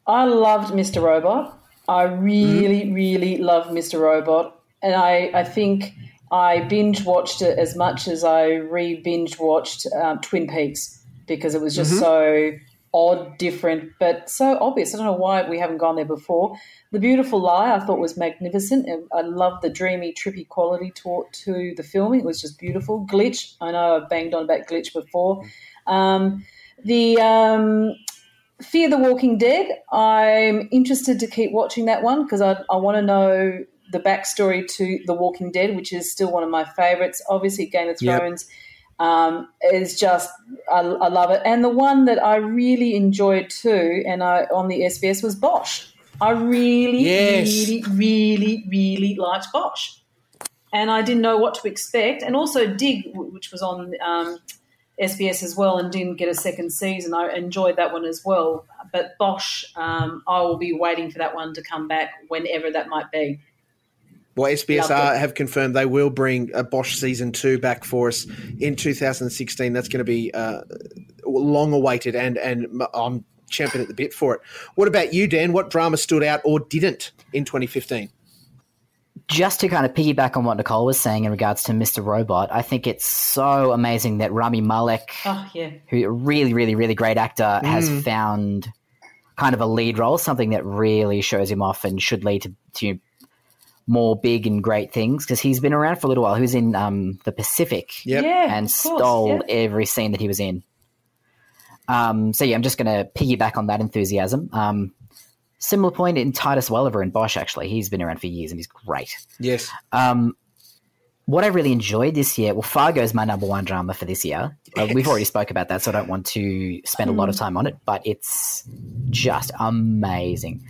I loved Mr. Robot. I really, mm. really loved Mr. Robot. And I, I think I binge watched it as much as I re binge watched um, Twin Peaks because it was just mm-hmm. so odd, different, but so obvious. I don't know why we haven't gone there before. The Beautiful Lie I thought was magnificent. I loved the dreamy, trippy quality to, to the filming. It was just beautiful. Glitch, I know I've banged on about Glitch before. Um, the um, Fear the Walking Dead, I'm interested to keep watching that one because I, I want to know the backstory to The Walking Dead, which is still one of my favorites. Obviously, Game of Thrones yep. um, is just I, I, love it. And the one that I really enjoyed too, and I on the SBS was Bosch. I really, yes. really, really, really liked Bosch, and I didn't know what to expect. And also Dig, which was on um, SBS as well, and didn't get a second season. I enjoyed that one as well. But Bosch, um, I will be waiting for that one to come back whenever that might be. Well, SBSR have confirmed they will bring a Bosch season two back for us in 2016. That's going to be uh, long awaited, and and I'm champing at the bit for it. What about you, Dan? What drama stood out or didn't in 2015? Just to kind of piggyback on what Nicole was saying in regards to Mr. Robot, I think it's so amazing that Rami Malek, oh, yeah. who really, really, really great actor, mm. has found kind of a lead role, something that really shows him off and should lead to, to more big and great things because he's been around for a little while. He was in um, the Pacific yep. yeah, and stole every scene that he was in. Um, so yeah, I'm just going to piggyback on that enthusiasm. Um, similar point in Titus Welliver and Bosch. Actually, he's been around for years and he's great. Yes. Um, what I really enjoyed this year, well, Fargo is my number one drama for this year. Yes. Uh, we've already spoke about that, so I don't want to spend a lot of hmm. time on it. But it's just amazing.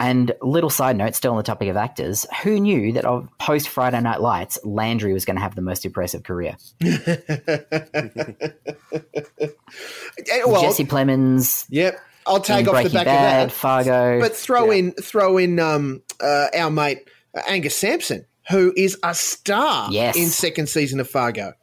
And little side note, still on the topic of actors, who knew that of post Friday Night Lights, Landry was going to have the most impressive career? well, Jesse Plemons. Yep. I'll tag off the back Bad, of that. Fargo. But throw yeah. in throw in um, uh, our mate uh, Angus Sampson, who is a star yes. in second season of Fargo.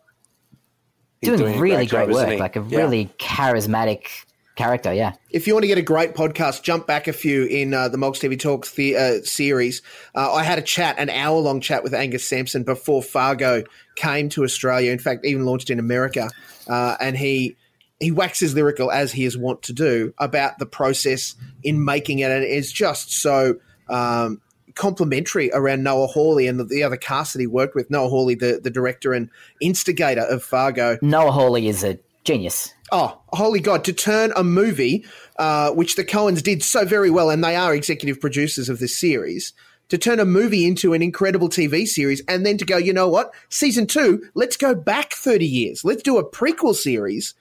Doing, doing, really great, great work, like a yeah. really charismatic character. Yeah. If you want to get a great podcast, jump back a few in uh, the Mogs TV Talks the, uh, series. Uh, I had a chat, an hour long chat with Angus Sampson before Fargo came to Australia. In fact, even launched in America, uh, and he. He waxes lyrical as he is wont to do about the process in making it, and it's just so um, complimentary around Noah Hawley and the, the, other cast that he worked with. Noah Hawley, the, the director and instigator of Fargo. Noah Hawley is a genius. Oh, holy God, to turn a movie, uh, which the Coens did so very well, and they are executive producers of this series, to turn a movie into an incredible TV series, and then to go, you know what? Season two, let's go back 30 years. Let's do a prequel series.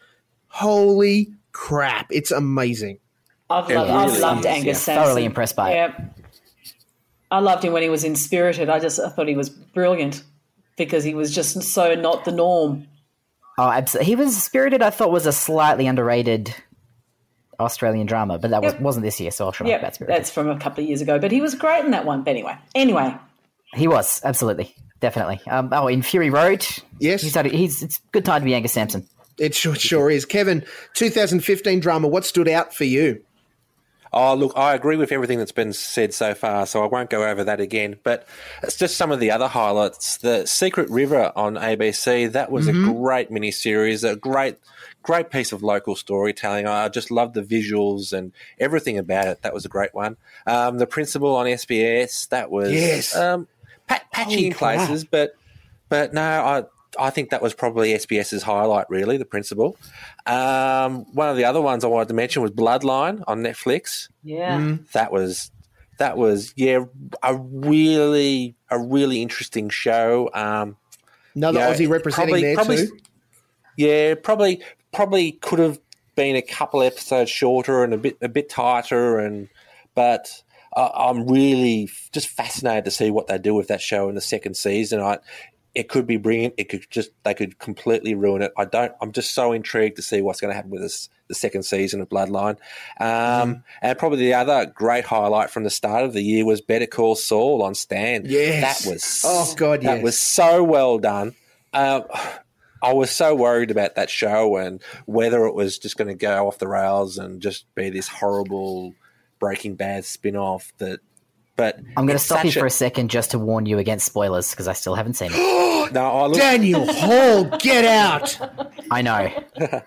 Holy crap. It's amazing. I've, loved, really I've loved Angus yeah, Sampson. Thoroughly impressed by it. I loved him when he was in Spirited. I just I thought he was brilliant because he was just so not the norm. Oh, absolutely. He was Spirited. I thought was a slightly underrated Australian drama, but that yep. was, wasn't this year, so I'll shut yep, about Spirited. That's from a couple of years ago, but he was great in that one. But anyway, anyway, he was absolutely, definitely. Um, oh, in Fury Road, yes, he's had. A, he's it's good time to be Angus Sampson. It sure, sure is. Kevin, 2015 drama. What stood out for you? Oh, look, I agree with everything that's been said so far, so I won't go over that again. But it's just some of the other highlights. The Secret River on ABC, that was mm-hmm. a great miniseries, a great, great piece of local storytelling. I just loved the visuals and everything about it. That was a great one. Um, the Principal on SBS, that was yes. um, pat- patchy in places, but but no, I I think that was probably SBS's highlight, really, the principal. Um, one of the other ones I wanted to mention was Bloodline on Netflix. Yeah. That was that was yeah a really a really interesting show. Um, Another yeah, Aussie representing probably- there probably- too. yeah, probably probably could have been a couple episodes shorter and a bit a bit tighter, and but I I'm really just fascinated to see what they do with that show in the second season. I it could be brilliant. It could just they could completely ruin it. I don't. I'm just so intrigued to see what's going to happen with this the second season of Bloodline. Um, And probably the other great highlight from the start of the year was Better Call Saul on Stan. Yes. that was Oh, God, that yes. was so well done. Uh, I was so worried about that show and whether it was just going to go off the rails and just be this horrible Breaking Bad spin off that. But I'm going to stop you such for a second just to warn you against spoilers because I still haven't seen it. no. I look, Daniel Hall, get out! I know.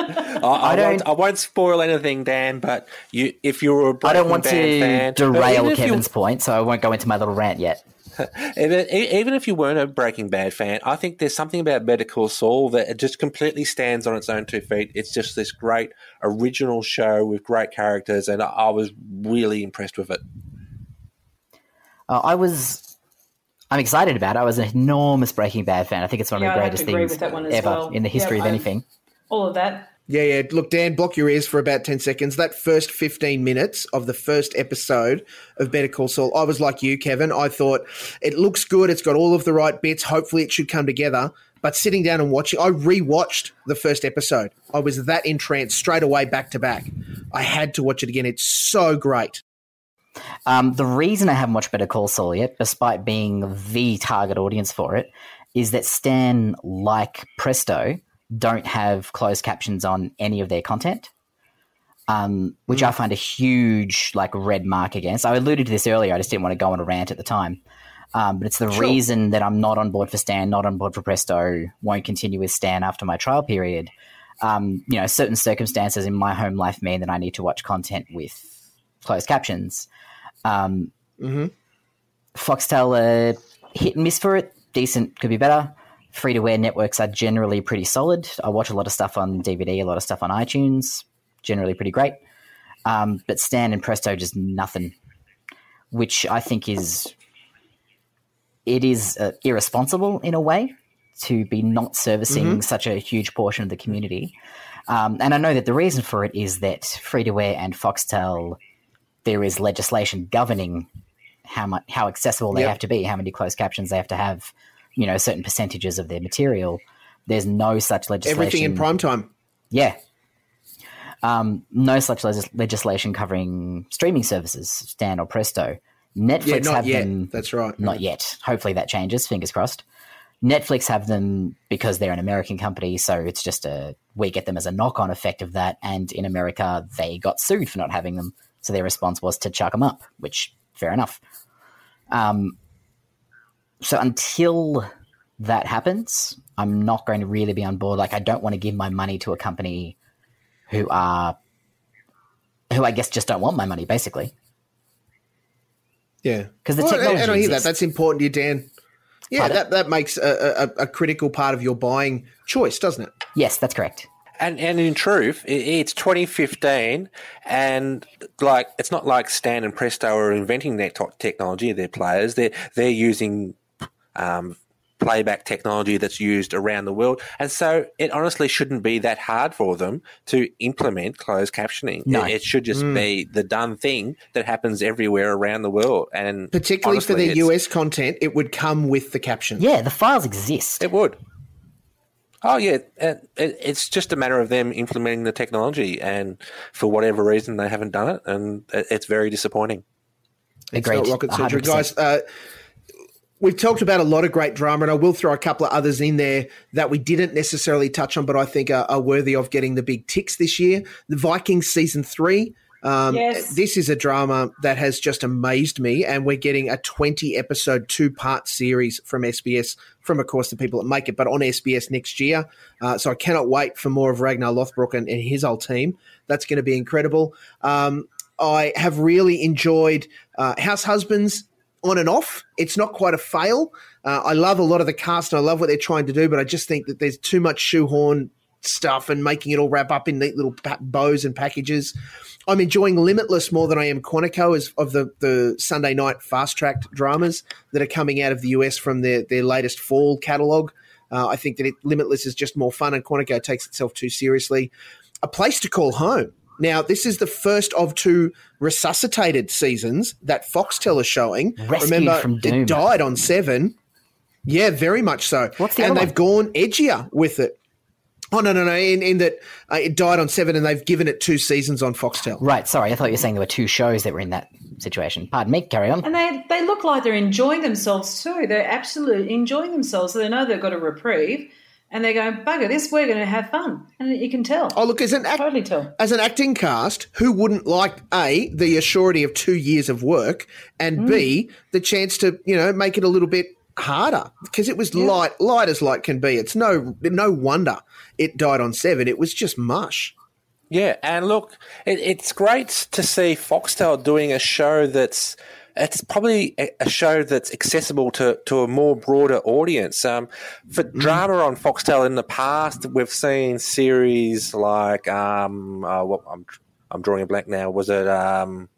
I, I, don't- won't, I won't spoil anything, Dan. But you, if you're a Breaking I don't want Bad to fan, derail even you- Kevin's point, so I won't go into my little rant yet. Even, even if you weren't a Breaking Bad fan, I think there's something about Better Call Saul that it just completely stands on its own two feet. It's just this great original show with great characters, and I, I was really impressed with it. Uh, I was. I'm excited about it. I was an enormous Breaking Bad fan. I think it's one Yeah, of the greatest things with that one as ever well. in the history Yeah, of I'm- anything. All of that. Yeah, yeah. Look, Dan, block your ears for about 10 seconds. That first 15 minutes of the first episode of Better Call Saul, I was like you, Kevin. I thought it looks good. It's got all of the right bits. Hopefully, it should come together. But sitting down and watching, I rewatched the first episode. I was that entranced straight away, back to back. I had to watch it again. It's so great. Um, the reason I haven't watched Better Call Saul yet, despite being the target audience for it, is that Stan, like Presto, don't have closed captions on any of their content, um, which I find a huge like red mark against. I alluded to this earlier. I just didn't want to go on a rant at the time. Um, but it's the reason that I'm not on board for Stan, not on board for Presto, won't continue with Stan after my trial period. Um, you know, certain circumstances in my home life mean that I need to watch content with closed captions. Um, mhm Foxtel uh, hit and miss for it. Decent, could be better. Free to wear networks are generally pretty solid. I watch a lot of stuff on DVD, a lot of stuff on iTunes. Generally pretty great. Um, but Stan and Presto just nothing, which I think is it is uh, irresponsible in a way to be not servicing such a huge portion of the community. Um, and I know that the reason for it is that free to wear and Foxtel there is legislation governing how much how accessible they Yep. have to be, how many closed captions they have to have, you know, certain percentages of their material. There's no such legislation. Everything in prime time. Yeah. Um, no such legis- legislation covering streaming services, Stan or Presto. Netflix Yeah, not have yet. them. That's right. Not yet. Hopefully that changes. Fingers crossed. Netflix have them because they're an American company, so it's just a we get them as a knock-on effect of that. And in America, they got sued for not having them, so their response was to chuck them up, which fair enough. Um, so until that happens, I'm not going to really be on board. Like I don't want to give my money to a company who are who I guess just don't want my money, basically. Yeah. 'Cause the Well, and- technology And I hear that. That's important to you, Dan. Yeah, Pardon? that, that makes a, a, a critical part of your buying choice, doesn't it? Yes, that's correct. And and in truth, it's 2015, and like it's not like Stan and Presto are inventing that to- technology. They're players. They're they're using um, playback technology that's used around the world, and so it honestly shouldn't be that hard for them to implement closed captioning. No. It, it should just be the done thing that happens everywhere around the world, and Particularly for honestly, their it's- US content, it would come with the caption. Yeah, the files exist. It would. Oh yeah, it, it, it's just a matter of them implementing the technology, and for whatever reason they haven't done it, and it, it's very disappointing. It's not rocket surgery, 100%. guys. Uh, we've talked about a lot of great drama, and I will throw a couple of others in there that we didn't necessarily touch on, but I think are, are worthy of getting the big ticks this year. The Vikings season three. Um, Yes. This is a drama that has just amazed me, and we're getting a 20 episode, two part series from SBS, from, of course, the people that make it, but on SBS next year. Uh, so I cannot wait for more of Ragnar Lothbrok and, and his old team. That's going to be incredible. Um, I have really enjoyed uh, House Husbands on and off. It's not quite a fail. Uh, I love a lot of the cast and I love what they're trying to do, but I just think that there's too much shoehorn stuff and making it all wrap up in neat little bows and packages. I'm enjoying Limitless more than I am Quantico as of the, the Sunday night fast tracked dramas that are coming out of the US from their, their latest fall catalogue. Uh, I think that it, Limitless is just more fun and Quantico takes itself too seriously. A Place to Call Home. Now, this is the first of two resuscitated seasons that Foxtel is showing. Remember, from doom. it died on seven. Yeah, very much so. What's the and they've gone edgier with it. Oh no no no! In, in that uh, it died on seven, and they've given it two seasons on Foxtel. Right, sorry, I thought you were saying there were two shows that were in that situation. Pardon me, carry on. And they, they look like they're enjoying themselves too. They're absolutely enjoying themselves. So they know they've got a reprieve and they're going, bugger this, we're going to have fun. And you can tell. Oh look, as an act- Totally tell. as an acting cast, who wouldn't like a the assurity of two years of work, and b the chance to you know make it a little bit harder because it was light light as light can be. It's no no wonder it died on seven. It was just mush. Yeah, and look, it, it's great to see Foxtel doing a show that's it's probably a, show that's accessible to, to a more broader audience. Um, for drama on Foxtel in the past, we've seen series like um, uh, what I'm I'm drawing a blank now. Was it um,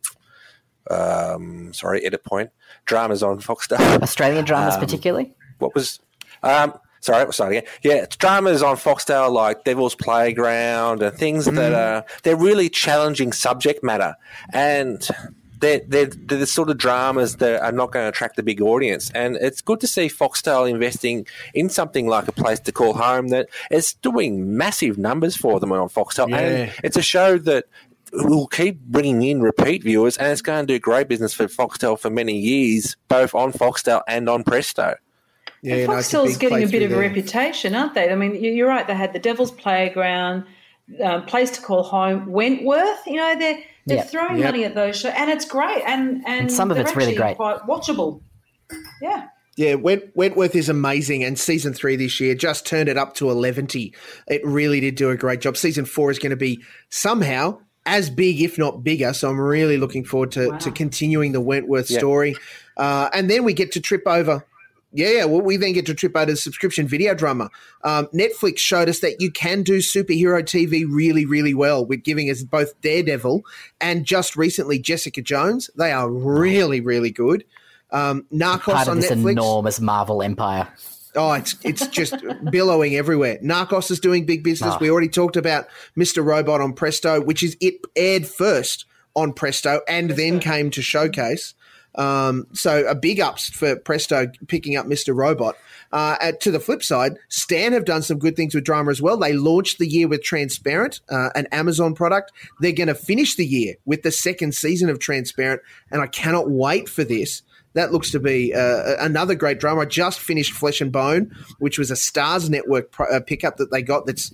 um, sorry, edit point dramas on Foxtel? Australian dramas, Um, particularly. what was um sorry we'll start again. Yeah it's dramas on foxtel like devil's playground and things that are they're really challenging subject matter. And they're, they're, they're the sort of dramas that are not going to attract the big audience. And it's good to see foxtel investing in something like a place to call home that is doing massive numbers for them on foxtel and it's a show that will keep bringing in repeat viewers and it's going to do great business for foxtel for many years both on foxtel and on presto Yeah, And no, it's a Foxtel's getting a bit playthrough of a there. reputation, aren't they? I mean, you- you're right. They had the Devil's Playground, um, Place to Call Home, Wentworth. You know, they're they're Yeah. throwing Yep. money at those shows, and it's great. And and, And some of they're it's really actually great. quite watchable. Yeah. Yeah, Went, Wentworth is amazing, and season three this year just turned it up to 11. It really did do a great job. Season four is going to be somehow as big, if not bigger. So I'm really looking forward to, to continuing the Wentworth Yeah. story. Uh, and then we get to trip over. Yeah, yeah, well, we then get to trip over to subscription video drama. Um, Netflix showed us that you can do superhero TV really, really well with giving us both Daredevil and just recently Jessica Jones. They are really, really good. Um, Narcos Part of on this Netflix. enormous Marvel empire. Oh, it's it's just billowing everywhere. Narcos is doing big business. We already talked about Mr. Robot on Presto, which is it aired first on Presto and then came to Showcase. Um, so a big ups for Presto picking up Mr. Robot. Uh, at, to the flip side, Stan have done some good things with drama as well. They launched the year with Transparent, uh, an Amazon product. They're going to finish the year with the second season of Transparent, and I cannot wait for this. That looks to be uh, another great drama. I just finished Flesh and Bone, which was a Starz Network pro- uh, pickup that they got. That's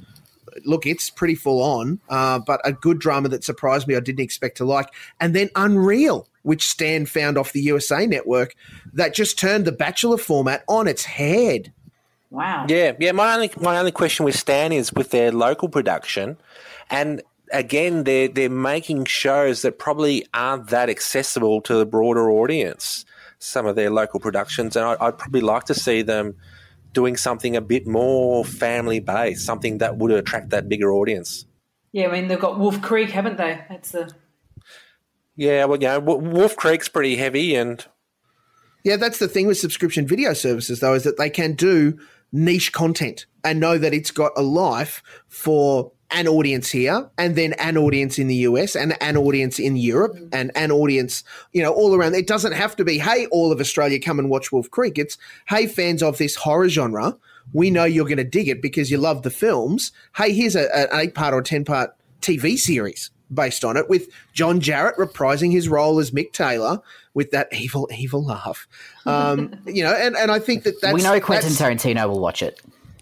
look, it's pretty full on, uh, but a good drama that surprised me. I didn't expect to like. And then Unreal, which Stan found off the USA Network, that just turned the Bachelor format on its head. Wow. Yeah, yeah. My only my only question with Stan is with their local production, and again, they're they're making shows that probably aren't that accessible to the broader audience. Some of their local productions, and I, I'd probably like to see them doing something a bit more family based, something that would attract that bigger audience. Yeah, I mean they've got Wolf Creek, haven't they? That's the Yeah, well, you know, Wolf Creek's pretty heavy, and Yeah, that's the thing with subscription video services, though, is that they can do niche content and know that it's got a life for an audience here and then an audience in the US and an audience in Europe and an audience, you know, all around. It doesn't have to be, hey, all of Australia, come and watch Wolf Creek. It's, hey, fans of this horror genre, we know you're going to dig it because you love the films. Hey, here's a, an eight part or 10 part TV series based on it with John Jarratt reprising his role as Mick Taylor with that evil, evil laugh. Um, you know, and, and I think that that's, we know Quentin Tarantino will watch it.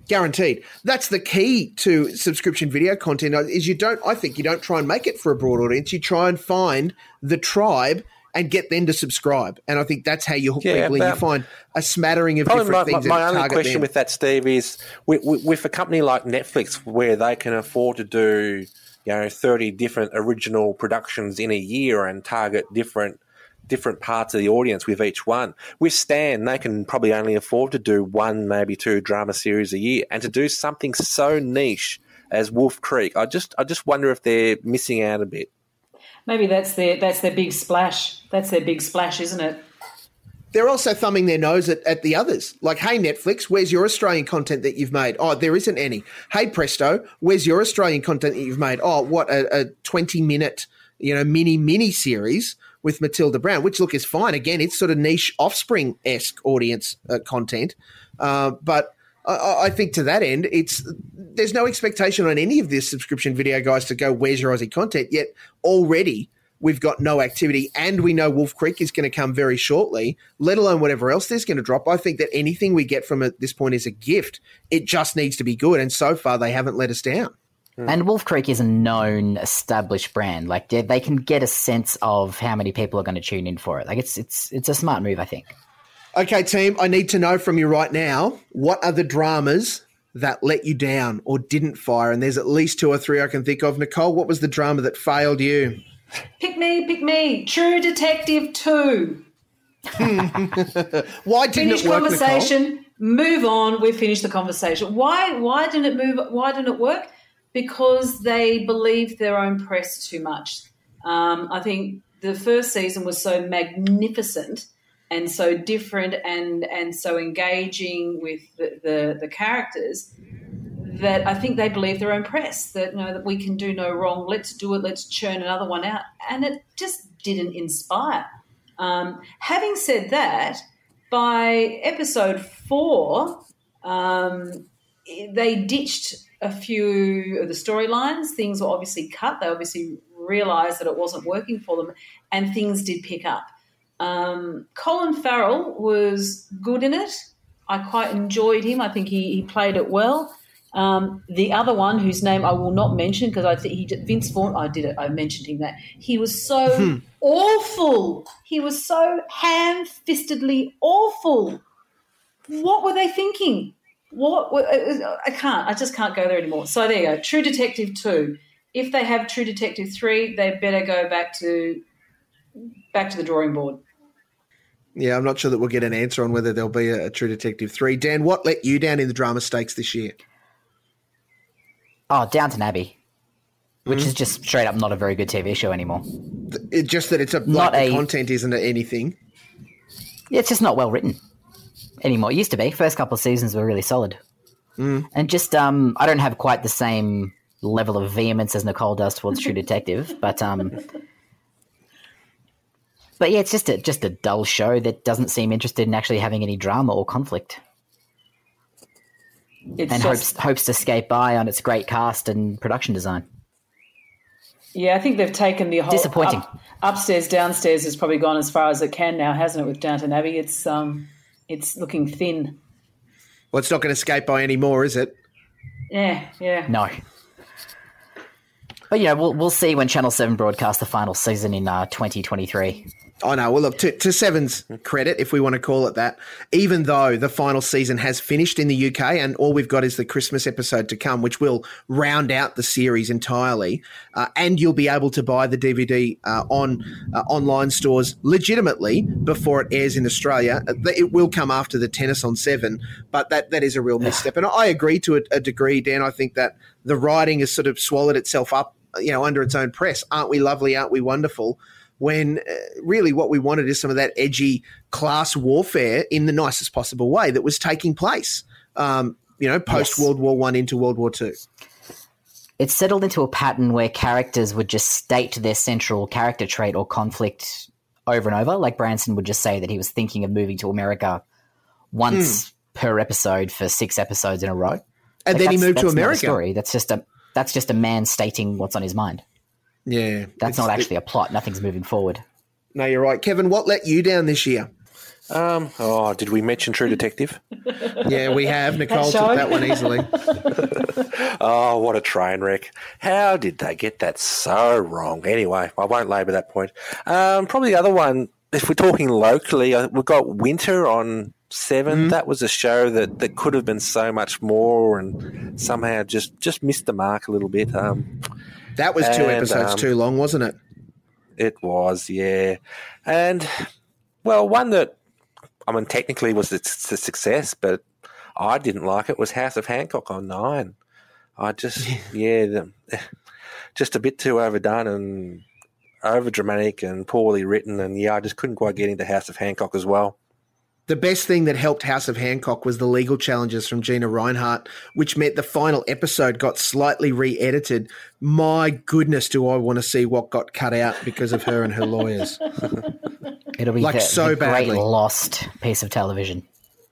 Guaranteed. That's the key to subscription video content uh, is you don't, I think you don't try and make it for a broad audience. You try and find the tribe and get them to subscribe. And I think that's how you hook Yeah, people in. You find a smattering of different my, my, things my that only question them. with that, Steve, is with, with, with a company like Netflix, where they can afford to do you know thirty different original productions in a year and target different different parts of the audience with each one. With Stan, they can probably only afford to do one, maybe two drama series a year, and to do something so niche as Wolf Creek, I just I just wonder if they're missing out a bit. Maybe that's their that's their big splash. That's their big splash, isn't it? They're also thumbing their nose at, at the others. Like, hey, Netflix, where's your Australian content that you've made? Oh, there isn't any. Hey, Presto, where's your Australian content that you've made? Oh, what, a, a 20 minute, you know, mini, mini series with Matilda Brown, which look is fine. Again, it's sort of niche offspring esque audience uh, content. Uh, but I, I, think to that end, it's there's no expectation on any of this subscription video guys to go, where's your Aussie content? Yet already we've got no activity, and we know Wolf Creek is going to come very shortly, let alone whatever else there's going to drop. I think that anything we get from at this point is a gift. It just needs to be good, and so far they haven't let us down. Hmm. And Wolf Creek is a known, established brand. Like they, they can get a sense of how many people are going to tune in for it. Like it's it's it's a smart move, I think. Okay, team, I need to know from you right now what are the dramas that let you down or didn't fire? And there's at least two or three I can think of. Nicole, what was the drama that failed you? Pick me, pick me. True Detective 2. why didn't Finish it work, conversation. Nicole? Move on. We finished the conversation. Why? Why didn't it move? Why didn't it work? Because they believed their own press too much. Um, I think the first season was so magnificent and so different and and so engaging with the, the, the characters that I think they believe their own press that you know that we can do no wrong. Let's do it. Let's churn another one out, and it just didn't inspire. Um, having said that, by episode four, um, they ditched a few of the storylines. Things were obviously cut. They obviously realised that it wasn't working for them, and things did pick up. Um, Colin Farrell was good in it. I quite enjoyed him. I think he, he played it well. Um, the other one, whose name I will not mention because I think he Vince Vaughn. I did it. I mentioned him that he was so hmm. awful. He was so ham-fistedly awful. What were they thinking? What I can't. I just can't go there anymore. So there you go. True Detective two. If they have True Detective three, they better go back to back to the drawing board. Yeah, I'm not sure that we'll get an answer on whether there'll be a, a True Detective three. Dan, what let you down in the drama stakes this year? Oh, Downton Abbey, which mm-hmm. is just straight up not a very good TV show anymore. It, just that it's a not like a, content isn't anything. Yeah, it's just not well written anymore. It used to be. First couple of seasons were really solid, mm. and just um, I don't have quite the same level of vehemence as Nicole does towards True Detective, but um, but yeah, it's just a just a dull show that doesn't seem interested in actually having any drama or conflict. It's and just, hopes hopes to skate by on its great cast and production design. Yeah, I think they've taken the whole disappointing up, upstairs downstairs has probably gone as far as it can now, hasn't it? With Downton Abbey, it's um, it's looking thin. Well, it's not going to skate by anymore, is it? Yeah, yeah. No. But yeah, we'll we'll see when Channel Seven broadcasts the final season in uh, 2023. I know. Well, look, to, to, Seven's credit, if we want to call it that, even though the final season has finished in the UK and all we've got is the Christmas episode to come, which will round out the series entirely, uh, and you'll be able to buy the DVD uh, on uh, online stores legitimately before it airs in Australia. Uh, it will come after the tennis on Seven, but that, that is a real misstep. And I agree to a, a degree, Dan. I think that the writing has sort of swallowed itself up, you know, under its own press. Aren't we lovely? Aren't we wonderful? When uh, really what we wanted is some of that edgy class warfare in the nicest possible way that was taking place. Um, you know, post World War One into World War Two. It settled into a pattern where characters would just state their central character trait or conflict over and over. Like Branson would just say that he was thinking of moving to America once mm. per episode for six episodes in a row. And like then he moved to America. story. That's just a that's just a man stating what's on his mind. Yeah. That's not actually a plot. Nothing's moving forward. No, you're right. Kevin, what let you down this year? Um, oh, did we mention True Detective? yeah, we have. Nicole took that one easily. oh, what a train wreck. How did they get that so wrong? Anyway, I won't labour that point. Um, probably the other one, if we're talking locally, uh, we've got Winter on Seven. Mm. That was a show that, that could have been so much more and somehow just, just missed the mark a little bit. Um, that was two and, episodes um, too long, wasn't it? It was, yeah. And, well, one that, I mean, technically was a, a success, but I didn't like it was House of Hancock on Nine. I just, yeah, the, just a bit too overdone and over dramatic and poorly written. And yeah, I just couldn't quite get into House of Hancock as well. The best thing that helped House of Hancock was the legal challenges from Gina Rinehart, which meant the final episode got slightly re edited. My goodness, do I want to see what got cut out because of her and her lawyers. It'll be Like the, so the great badly. lost piece of television.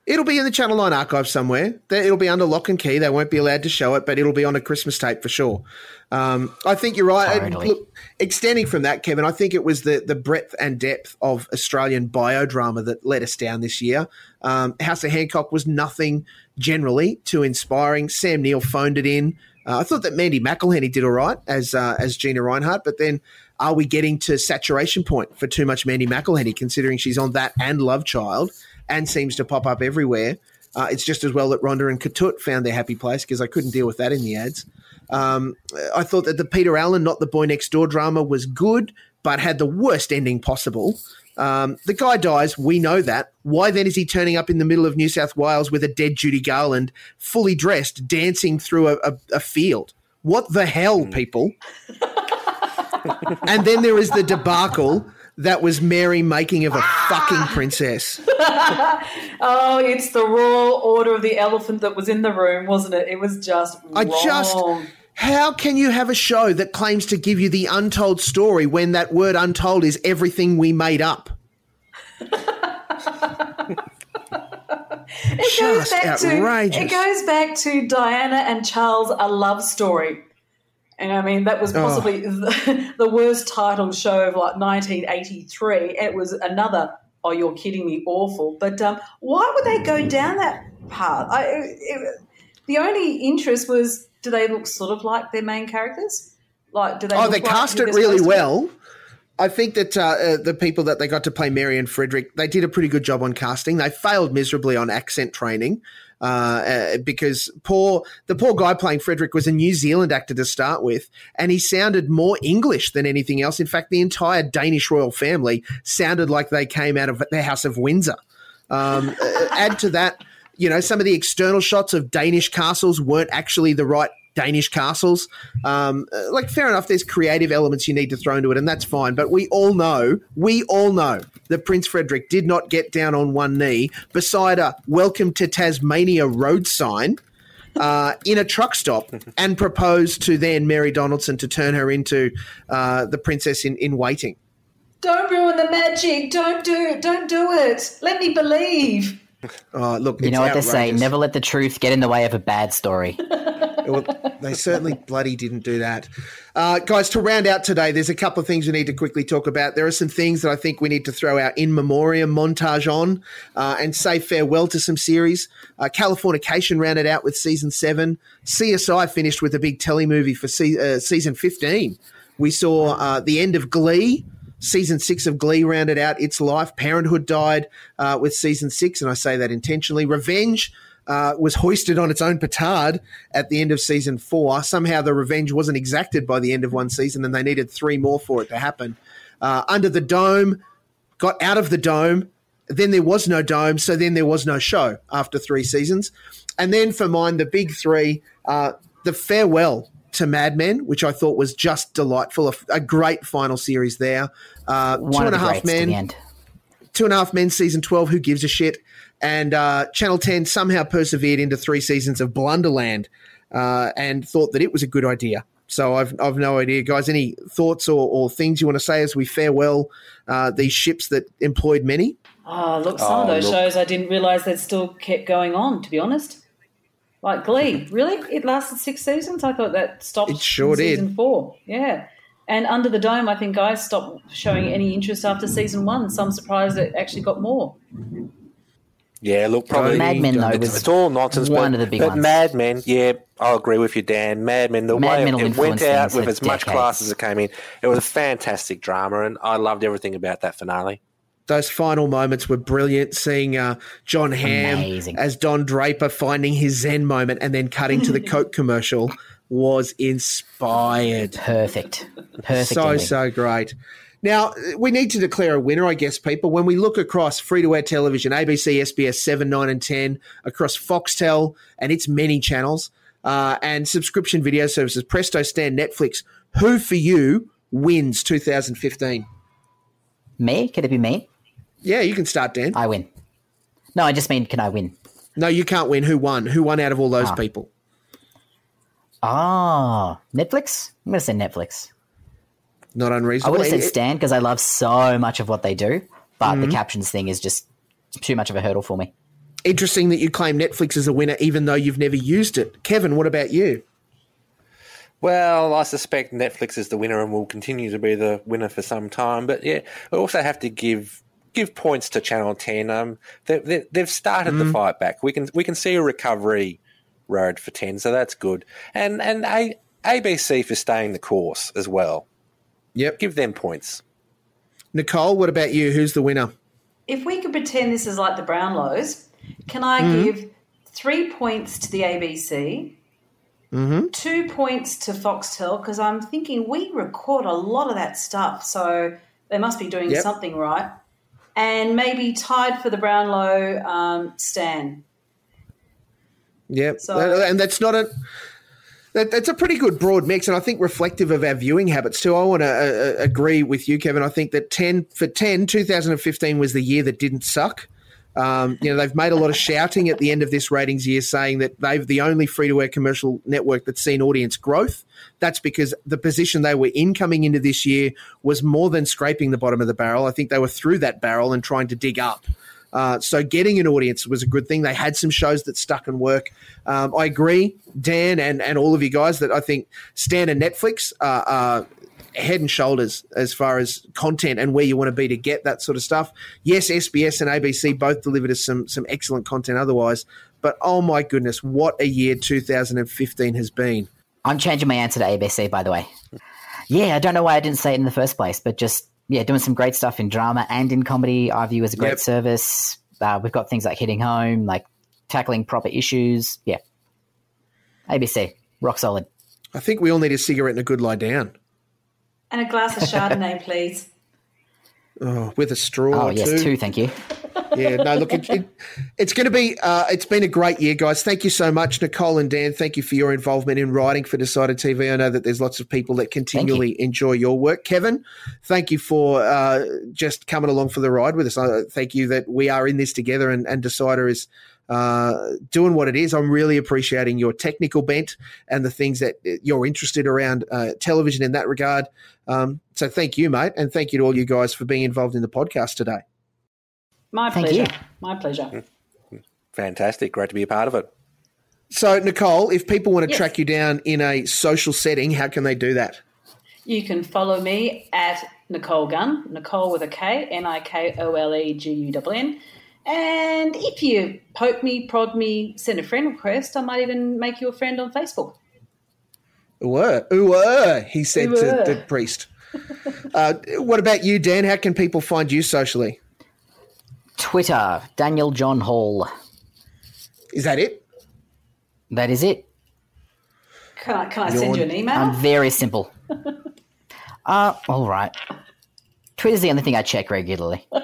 It'll be in the Channel 9 archive somewhere. It'll be under lock and key. They won't be allowed to show it, but it'll be on a Christmas tape for sure. Um, I think you're right. Totally. Look, extending from that, Kevin, I think it was the, the breadth and depth of Australian biodrama that let us down this year. Um, House of Hancock was nothing generally too inspiring. Sam Neill phoned it in. Uh, I thought that Mandy McElhinney did all right as uh, as Gina Rinehart, but then are we getting to saturation point for too much Mandy McElhinney, considering she's on that and Love Child and seems to pop up everywhere? Uh, it's just as well that Rhonda and Ketut found their happy place because I couldn't deal with that in the ads. Um, I thought that the Peter Allen, not the boy next door drama, was good, but had the worst ending possible. Um, the guy dies. We know that. Why then is he turning up in the middle of New South Wales with a dead Judy Garland, fully dressed, dancing through a, a, a field? What the hell, people? and then there is the debacle that was Mary making of a ah! fucking princess. Oh, it's the royal order of the elephant that was in the room, wasn't it? It was just I just. How can you have a show that claims to give you the untold story when that word untold is everything we made up? It goes Just back to outrageous. it goes back to Diana and Charles a love story. And I mean that was Oh. possibly the, the worst titled show of like 1983. It was another oh you're kidding me awful. But um, why would they go down that path? I, it, the only interest was do they look sort of like their main characters? Like do they? Oh, they like cast it really supposed to be? well. I think that uh, uh, the people that they got to play Mary and Frederik, they did a pretty good job on casting. They failed miserably on accent training uh, uh, because poor the poor guy playing Frederik was a New Zealand actor to start with, and he sounded more English than anything else. In fact, the entire Danish royal family sounded like they came out of the House of Windsor. Um, add to that, you know, some of the external shots of Danish castles weren't actually the right Danish castles. Um, uh, like, fair enough, there's creative elements you need to throw into it, and that's fine. But we all know, we all know that Prince Frederik did not get down on one knee beside a Welcome to Tasmania road sign. Uh, in a truck stop and propose to then Mary Donaldson to turn her into uh, the princess in, in waiting. Don't ruin the magic. Don't do it. Don't do it. Let me believe. Oh, look, You it's know what they say: never let the truth get in the way of a bad story. They certainly bloody didn't do that. Uh, guys, to round out today, there's a couple of things we need to quickly talk about. There are some things that I think we need to throw our in memoriam montage on uh, and say farewell to some series. Uh, Californication rounded out with season seven. CSI finished with a big telly movie for se- uh, season 15. We saw uh, the end of Glee. Season six of Glee rounded out its life. Parenthood died uh, with season six, and I say that intentionally. Revenge uh, was hoisted on its own petard at the end of season four. Somehow the revenge wasn't exacted by the end of one season, and they needed three more for it to happen. Uh, Under the Dome got out of the dome. Then there was no dome, so then there was no show after three seasons. And then for mine, the big three, uh, the farewell to Mad Men, which I thought was just delightful. A, a great final series there. Uh, One two the a half men. The end. Two and a Half Men season 12, who gives a shit? And uh, Channel 10 somehow persevered into three seasons of Blunderland uh, and thought that it was a good idea. So I've, I've no idea, guys. Any thoughts or, or things you want to say as we farewell uh, these ships that employed many? Oh, look, some of Oh, those look. shows I didn't realise they'd still kept going on, to be honest. Like Glee, really? It lasted six seasons? I thought that stopped It sure in did. season four. Yeah. And Under the Dome, I think I stopped showing any interest after season one. So I'm surprised it actually got more. Yeah, look, probably Mad Men, though, it's, was it's all nonsense. one but, of the big but ones. Mad Men, yeah, I'll agree with you, Dan. Mad Men, the Mad way Men it went out with for as much class as it came in, it was a fantastic drama, and I loved everything about that finale. Those final moments were brilliant. Seeing uh, Jon Hamm Amazing. as Don Draper finding his Zen moment and then cutting to the Coke commercial was inspired. Perfect. Perfect. so ending. so great. Now, we need to declare a winner, I guess, people. When we look across free to air television, ABC, SBS 7, 9, and 10, across Foxtel and its many channels, uh, and subscription video services, Presto, Stan, Netflix, who for you wins 2015? Me? Could it be me? Yeah, you can start, Dan. I win. No, I just mean, can I win? No, you can't win. Who won? Who won out of all those Ah. people? Ah, Netflix? I'm going to say Netflix. Not unreasonable. I would have said Stan because I love so much of what they do, but Mm-hmm. the captions thing is just too much of a hurdle for me. Interesting that you claim Netflix is a winner, even though you've never used it. Kevin, what about you? Well, I suspect Netflix is the winner and will continue to be the winner for some time. But yeah, we also have to give give points to Channel Ten. Um, they, they, they've started the fight back. We can we can see a recovery road for Ten, so that's good. And and a, ABC for staying the course as well. Yep. Give them points. Nicole, what about you? Who's the winner? If we could pretend this is like the Brownlows, can I Mm-hmm. give three points to the ABC, Mm-hmm. two points to Foxtel? Because I'm thinking we record a lot of that stuff, so they must be doing Yep. something right. And maybe tied for the Brownlow, um, Stan. Yeah, So- and that's not a that, that's a pretty good broad mix, and I think reflective of our viewing habits too. I want to uh, uh, agree with you, Kevin. I think that ten for 10, 2015 was the year that didn't suck. Um, you know, they've made a lot of shouting at the end of this ratings year, saying that they've the only free to air commercial network that's seen audience growth. That's because the position they were in coming into this year was more than scraping the bottom of the barrel. I think they were through that barrel and trying to dig up. Uh, so getting an audience was a good thing. They had some shows that stuck and work. Um, I agree, Dan, and, and all of you guys, that I think Stan and Netflix are, are head and shoulders as far as content and where you want to be to get that sort of stuff. Yes, SBS and ABC both delivered us some some excellent content otherwise, but oh my goodness, what a year 2015 has been. I'm changing my answer to ABC, by the way. Yeah, I don't know why I didn't say it in the first place, but just, yeah, doing some great stuff in drama and in comedy. I view as a great Yep. service. Uh, we've got things like hitting home, like tackling proper issues. Yeah. ABC, rock solid. I think we all need a cigarette and a good lie down. And a glass of Chardonnay, please. Oh, with a straw. Oh, yes, too. two, thank you. Yeah, no, look, it, it, it's going to be, uh, it's been a great year, guys. Thank you so much, Nicole and Dan. Thank you for your involvement in writing for Decider TV. I know that there's lots of people that continually enjoy your work. Kevin, thank you for uh, just coming along for the ride with us. I thank you that we are in this together and, and Decider is uh, doing what it is. I'm really appreciating your technical bent and the things that you're interested around uh, television in that regard. Um, so thank you, mate. And thank you to all you guys for being involved in the podcast today. My Thank pleasure. you. My pleasure. Fantastic. Great to be a part of it. So, Nicole, if people want to Yes. track you down in a social setting, how can they do that? You can follow me at Nikole Gunn, Nicole with a K, N I K O L E G U N N. And if you poke me, prod me, send a friend request, I might even make you a friend on Facebook. Ooh, ooh, uh, he said Ooh, to the priest. Uh, what about you, Dan? How can people find you socially? Twitter, Daniel John Hall. Is that it? That is it. Can I, can I send you an email? I'm very simple. uh, all right. Twitter's the only thing I check regularly.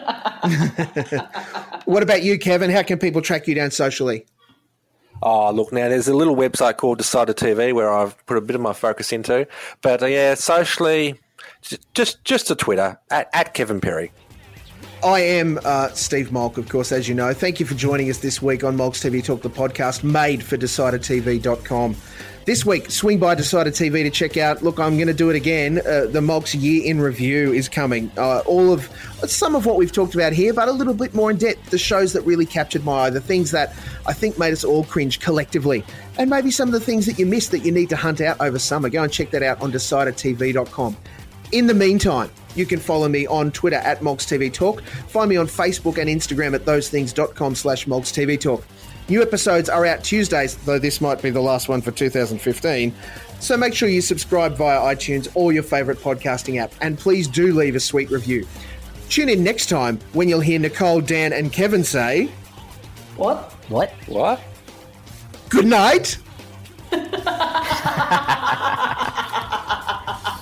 What about you, Kevin? How can people track you down socially? Oh, look, now there's a little website called Decider TV where I've put a bit of my focus into. But uh, yeah, socially, just just to Twitter, at, at Kevin Perry. I am uh, Steve Molk, of course, as you know. Thank you for joining us this week on Molk's TV Talk, the podcast made for DeciderTV.com. This week, swing by Decider TV to check out. Look, I'm going to do it again. Uh, the Molk's Year in Review is coming. Uh, all of some of what we've talked about here, but a little bit more in depth. The shows that really captured my eye, the things that I think made us all cringe collectively, and maybe some of the things that you missed that you need to hunt out over summer. Go and check that out on DeciderTV.com. In the meantime, you can follow me on Twitter at Molk's TV Talk. Find me on Facebook and Instagram at thosethings.com slash Molk's TV Talk. New episodes are out Tuesdays, though this might be the last one for 2015. So make sure you subscribe via iTunes or your favourite podcasting app, and please do leave a sweet review. Tune in next time when you'll hear Nicole, Dan, and Kevin say, what? What? What? Good night.